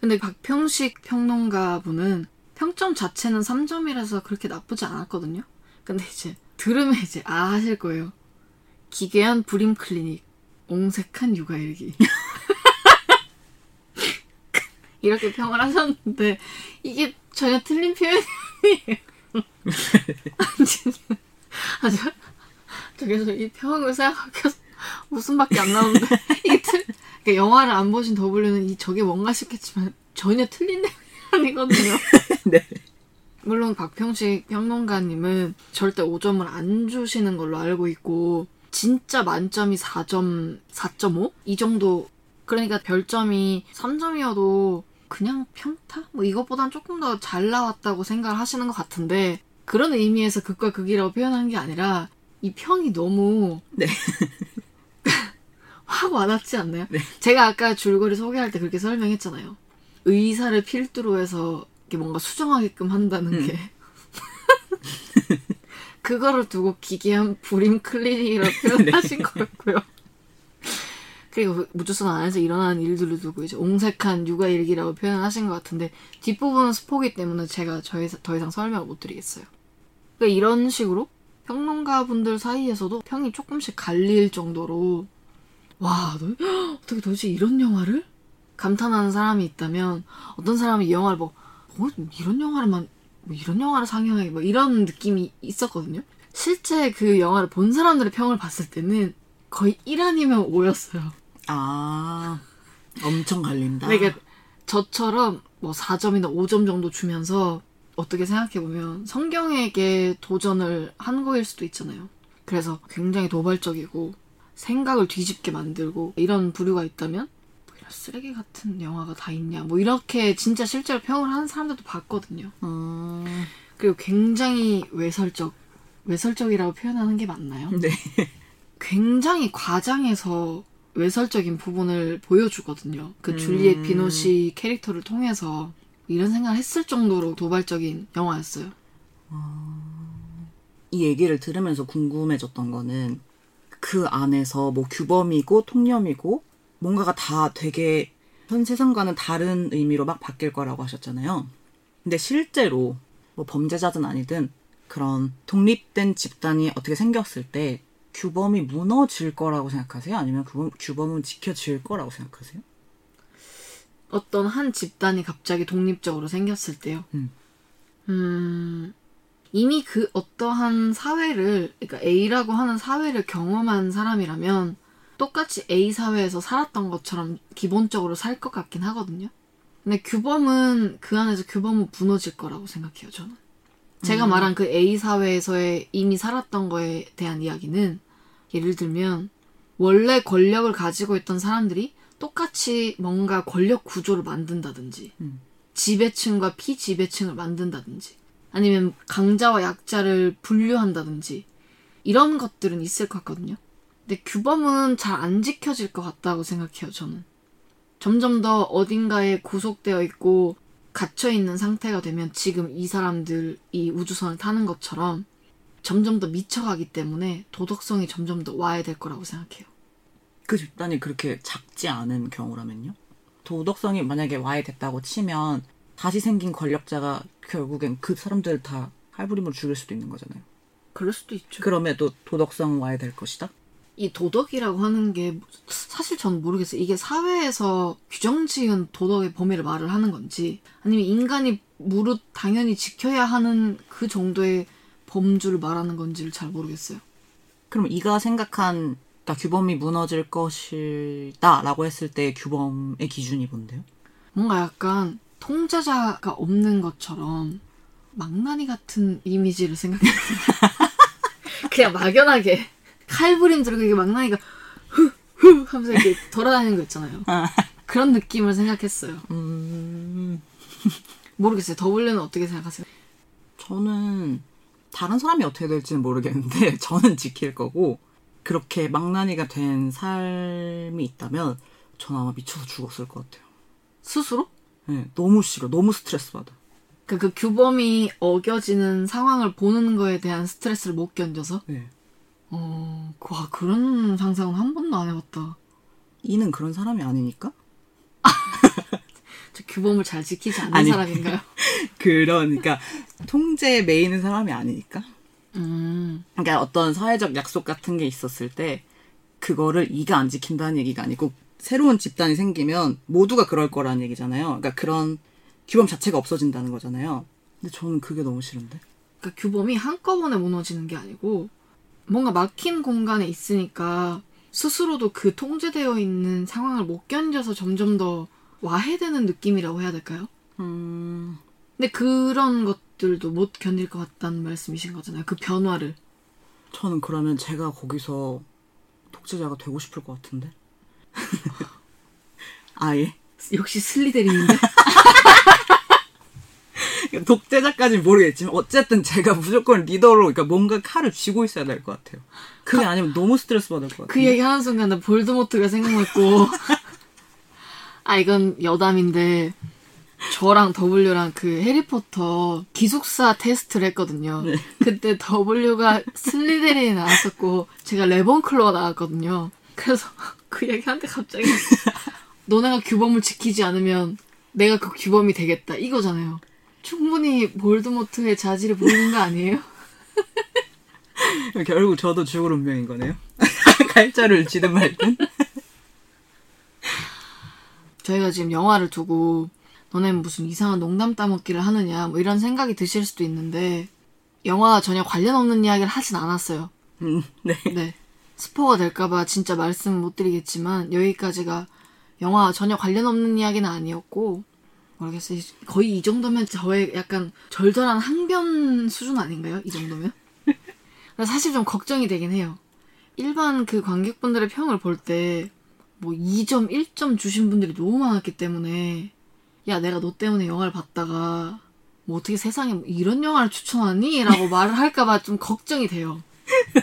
근데 박평식 평론가 분은 평점 자체는 3점이라서 그렇게 나쁘지 않았거든요. 근데 이제 들으면 이제 아 하실 거예요. 기괴한 불임 클리닉, 옹색한 육아일기. 이렇게 평을 하셨는데 이게 전혀 틀린 표현이에요. 아, 저, 저기서 이 평을 생각해서 웃음밖에 안 나오는데 이게 틀, 그러니까 영화를 안 보신 더블유는 이 저게 뭔가 싶겠지만 전혀 틀린 내용이 아니거든요. 네. 물론 박평식 평론가님은 절대 5점을 안 주시는 걸로 알고 있고 진짜 만점이 4점, 4.5? 이 정도 그러니까 별점이 3점이어도 그냥 평타? 뭐 이것보단 조금 더 잘 나왔다고 생각을 하시는 것 같은데 그런 의미에서 극과 극이라고 표현한 게 아니라 이 평이 너무 네. 확 와닿지 않나요? 네. 제가 아까 줄거리 소개할 때 그렇게 설명했잖아요. 의사를 필두로 해서 이렇게 뭔가 수정하게끔 한다는 음. 게 그거를 두고 기괴한 불임 클리닉이라고 표현하신 거였고요. 그리고 무주선 안에서 일어나는 일들을 두고 이제 옹색한 육아 일기라고 표현하신 것 같은데 뒷부분은 스포기 때문에 제가 더 이상, 더 이상 설명을 못 드리겠어요. 그러니까 이런 식으로 평론가 분들 사이에서도 평이 조금씩 갈릴 정도로 와, 너, 어떻게 도대체 이런 영화를? 감탄하는 사람이 있다면 어떤 사람이 이 영화를 뭐, 뭐 이런 영화를만 뭐 이런 영화를 상영해 뭐 이런 느낌이 있었거든요. 실제 그 영화를 본 사람들의 평을 봤을 때는 거의 1 아니면 5였어요. 아, 엄청 갈린다. 그러니까 저처럼 뭐 4점이나 5점 정도 주면서 어떻게 생각해보면 성경에게 도전을 한 거일 수도 있잖아요. 그래서 굉장히 도발적이고 생각을 뒤집게 만들고 이런 부류가 있다면 쓰레기 같은 영화가 다 있냐 뭐 이렇게 진짜 실제로 평을 하는 사람들도 봤거든요. 음, 그리고 굉장히 외설적 외설적이라고 표현하는 게 맞나요? 네. 굉장히 과장해서 외설적인 부분을 보여주거든요. 그 줄리엣 비노시 캐릭터를 통해서 이런 생각을 했을 정도로 도발적인 영화였어요. 이 얘기를 들으면서 궁금해졌던 거는 그 안에서 뭐 규범이고 통념이고 뭔가가 다 되게 현 세상과는 다른 의미로 막 바뀔 거라고 하셨잖아요. 근데 실제로 뭐 범죄자든 아니든 그런 독립된 집단이 어떻게 생겼을 때 규범이 무너질 거라고 생각하세요? 아니면 그 규범은 지켜질 거라고 생각하세요? 어떤 한 집단이 갑자기 독립적으로 생겼을 때요. 음. 음, 이미 그 어떠한 사회를, 그러니까 A라고 하는 사회를 경험한 사람이라면 똑같이 A 사회에서 살았던 것처럼 기본적으로 살 것 같긴 하거든요. 근데 규범은 그 안에서 규범은 무너질 거라고 생각해요, 저는. 제가 말한 그 A 사회에서의 이미 살았던 거에 대한 이야기는 예를 들면 원래 권력을 가지고 있던 사람들이 똑같이 뭔가 권력 구조를 만든다든지 음. 지배층과 피지배층을 만든다든지 아니면 강자와 약자를 분류한다든지 이런 것들은 있을 것 같거든요. 근데 규범은 잘 안 지켜질 것 같다고 생각해요, 저는. 점점 더 어딘가에 구속되어 있고 갇혀 있는 상태가 되면 지금 이 사람들이 우주선을 타는 것처럼 점점 더 미쳐가기 때문에 도덕성이 점점 더 와야 될 거라고 생각해요. 그 집단이 그렇게 작지 않은 경우라면요? 도덕성이 만약에 와야 됐다고 치면 다시 생긴 권력자가 결국엔 그 사람들 다 할부림으로 죽일 수도 있는 거잖아요. 그럴 수도 있죠. 그럼에도 도덕성 와야 될 것이다? 이 도덕이라고 하는 게 사실 전 모르겠어요. 이게 사회에서 규정 지은 도덕의 범위를 말을 하는 건지 아니면 인간이 무릇 당연히 지켜야 하는 그 정도의 범주를 말하는 건지를 잘 모르겠어요. 그럼 이가 생각한 그러니까 규범이 무너질 것이다 라고 했을 때 규범의 기준이 뭔데요? 뭔가 약간 통제자가 없는 것처럼 망나니 같은 이미지를 생각했어요. 그냥 막연하게 칼부림 들고 이게 망나니가 후후 하면서 이렇게 돌아다니는 거 있잖아요. 그런 느낌을 생각했어요. 음, 모르겠어요. 더블유는 어떻게 생각하세요? 저는 다른 사람이 어떻게 될지는 모르겠는데 저는 지킬 거고 그렇게 망나니가 된 삶이 있다면 저는 아마 미쳐서 죽었을 것 같아요. 스스로? 네, 너무 싫어. 너무 스트레스 받아. 그, 그 규범이 어겨지는 상황을 보는 거에 대한 스트레스를 못 견뎌서? 네. 어, 그- 와, 그런 상상은 한 번도 안 해봤다. 이는 그런 사람이 아니니까? 저 규범을 잘 지키지 않는 아니. 사람인가요? 그러니까 통제에 매이는 사람이 아니니까? 음, 그러니까 어떤 사회적 약속 같은 게 있었을 때 그거를 이가 안 지킨다는 얘기가 아니고 새로운 집단이 생기면 모두가 그럴 거라는 얘기잖아요. 그러니까 그런 규범 자체가 없어진다는 거잖아요. 근데 저는 그게 너무 싫은데. 그러니까 규범이 한꺼번에 무너지는 게 아니고 뭔가 막힌 공간에 있으니까 스스로도 그 통제되어 있는 상황을 못 견뎌서 점점 더 와해되는 느낌이라고 해야 될까요? 음, 근데 그런 것들도 못 견딜 것 같다는 말씀이신 거잖아요. 그 변화를. 저는 그러면 제가 거기서 독재자가 되고 싶을 것 같은데. 아예. 역시 슬리데린인데? 독재자까지는 모르겠지만 어쨌든 제가 무조건 리더로 그러니까 뭔가 칼을 쥐고 있어야 될 것 같아요. 그게 아니면 너무 스트레스 받을 것 같아요. 그 얘기 하는 순간 나 볼드모트가 생각났고 아 이건 여담인데 저랑 W랑 그 해리포터 기숙사 테스트를 했거든요. 네. 그때 W가 슬리데린이 나왔었고 제가 레본클로가 나왔거든요. 그래서 그 얘기 하는데 갑자기 너네가 규범을 지키지 않으면 내가 그 규범이 되겠다 이거잖아요. 충분히 볼드모트의 자질을 보이는 거 아니에요? 결국 저도 죽을 운명인 거네요. 갈자를 쥐든 말든. 저희가 지금 영화를 두고 너네는 무슨 이상한 농담 따먹기를 하느냐 뭐 이런 생각이 드실 수도 있는데 영화와 전혀 관련 없는 이야기를 하진 않았어요. 음, 네. 네. 스포가 될까봐 진짜 말씀 못 드리겠지만 여기까지가 영화와 전혀 관련 없는 이야기는 아니었고 모르겠어요. 거의 이 정도면 저의 약간 절절한 항변 수준 아닌가요? 이 정도면? 사실 좀 걱정이 되긴 해요. 일반 그 관객분들의 평을 볼 때 뭐 2점, 1점 주신 분들이 너무 많았기 때문에 야 내가 너 때문에 영화를 봤다가 뭐 어떻게 세상에 뭐 이런 영화를 추천하니? 라고 말을 할까봐 좀 걱정이 돼요.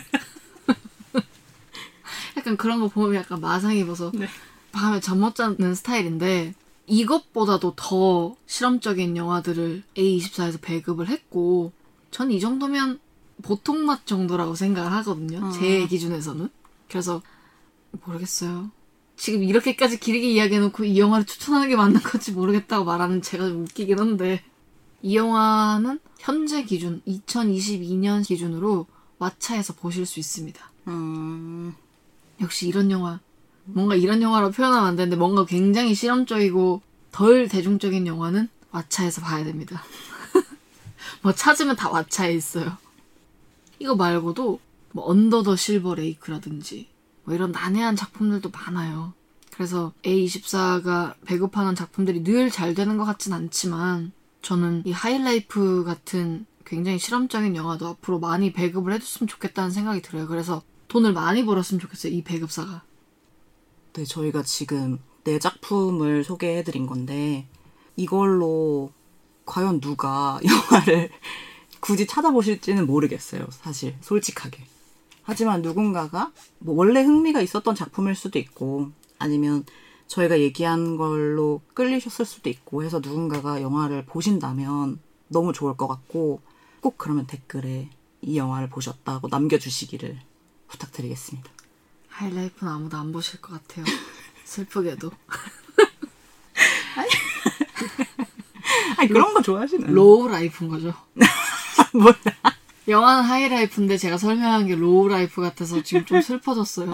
약간 그런 거 보면 약간 마상 입어서 네. 밤에 잠 못 자는 스타일인데 이것보다도 더 실험적인 영화들을 A24에서 배급을 했고 전 이 정도면 보통 맛 정도라고 생각을 하거든요. 제 기준에서는. 그래서 모르겠어요. 지금 이렇게까지 길게 이야기해놓고 이 영화를 추천하는 게 맞는 건지 모르겠다고 말하는 제가 좀 웃기긴 한데 이 영화는 현재 기준 2022년 기준으로 왓챠에서 보실 수 있습니다. 음, 역시 이런 영화 뭔가 이런 영화로 표현하면 안 되는데 뭔가 굉장히 실험적이고 덜 대중적인 영화는 왓챠에서 봐야 됩니다. 뭐 찾으면 다 왓챠에 있어요. 이거 말고도 뭐 언더 더 실버 레이크라든지 뭐 이런 난해한 작품들도 많아요. 그래서 A24가 배급하는 작품들이 늘 잘 되는 것 같진 않지만 저는 이 하이라이프 같은 굉장히 실험적인 영화도 앞으로 많이 배급을 해줬으면 좋겠다는 생각이 들어요. 그래서 돈을 많이 벌었으면 좋겠어요. 이 배급사가. 네, 저희가 지금 네 작품을 소개해드린 건데 이걸로 과연 누가 영화를 굳이 찾아보실지는 모르겠어요. 사실 솔직하게. 하지만 누군가가 뭐 원래 흥미가 있었던 작품일 수도 있고 아니면 저희가 얘기한 걸로 끌리셨을 수도 있고 해서 누군가가 영화를 보신다면 너무 좋을 것 같고 꼭 그러면 댓글에 이 영화를 보셨다고 남겨주시기를 부탁드리겠습니다. 하이라이프는 아무도 안 보실 것 같아요. 슬프게도. 아니 그런 거 좋아하시는 low life인 거죠. 뭐야? 영화는 하이라이프인데 제가 설명한 게 low life 같아서 지금 좀 슬퍼졌어요.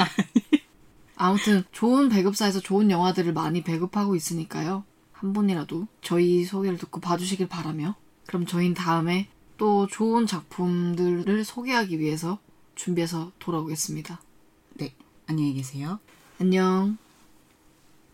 아무튼 좋은 배급사에서 좋은 영화들을 많이 배급하고 있으니까요. 한 분이라도 저희 소개를 듣고 봐주시길 바라며 그럼 저희는 다음에 또 좋은 작품들을 소개하기 위해서 준비해서 돌아오겠습니다. 네, 안녕히 계세요. 안녕.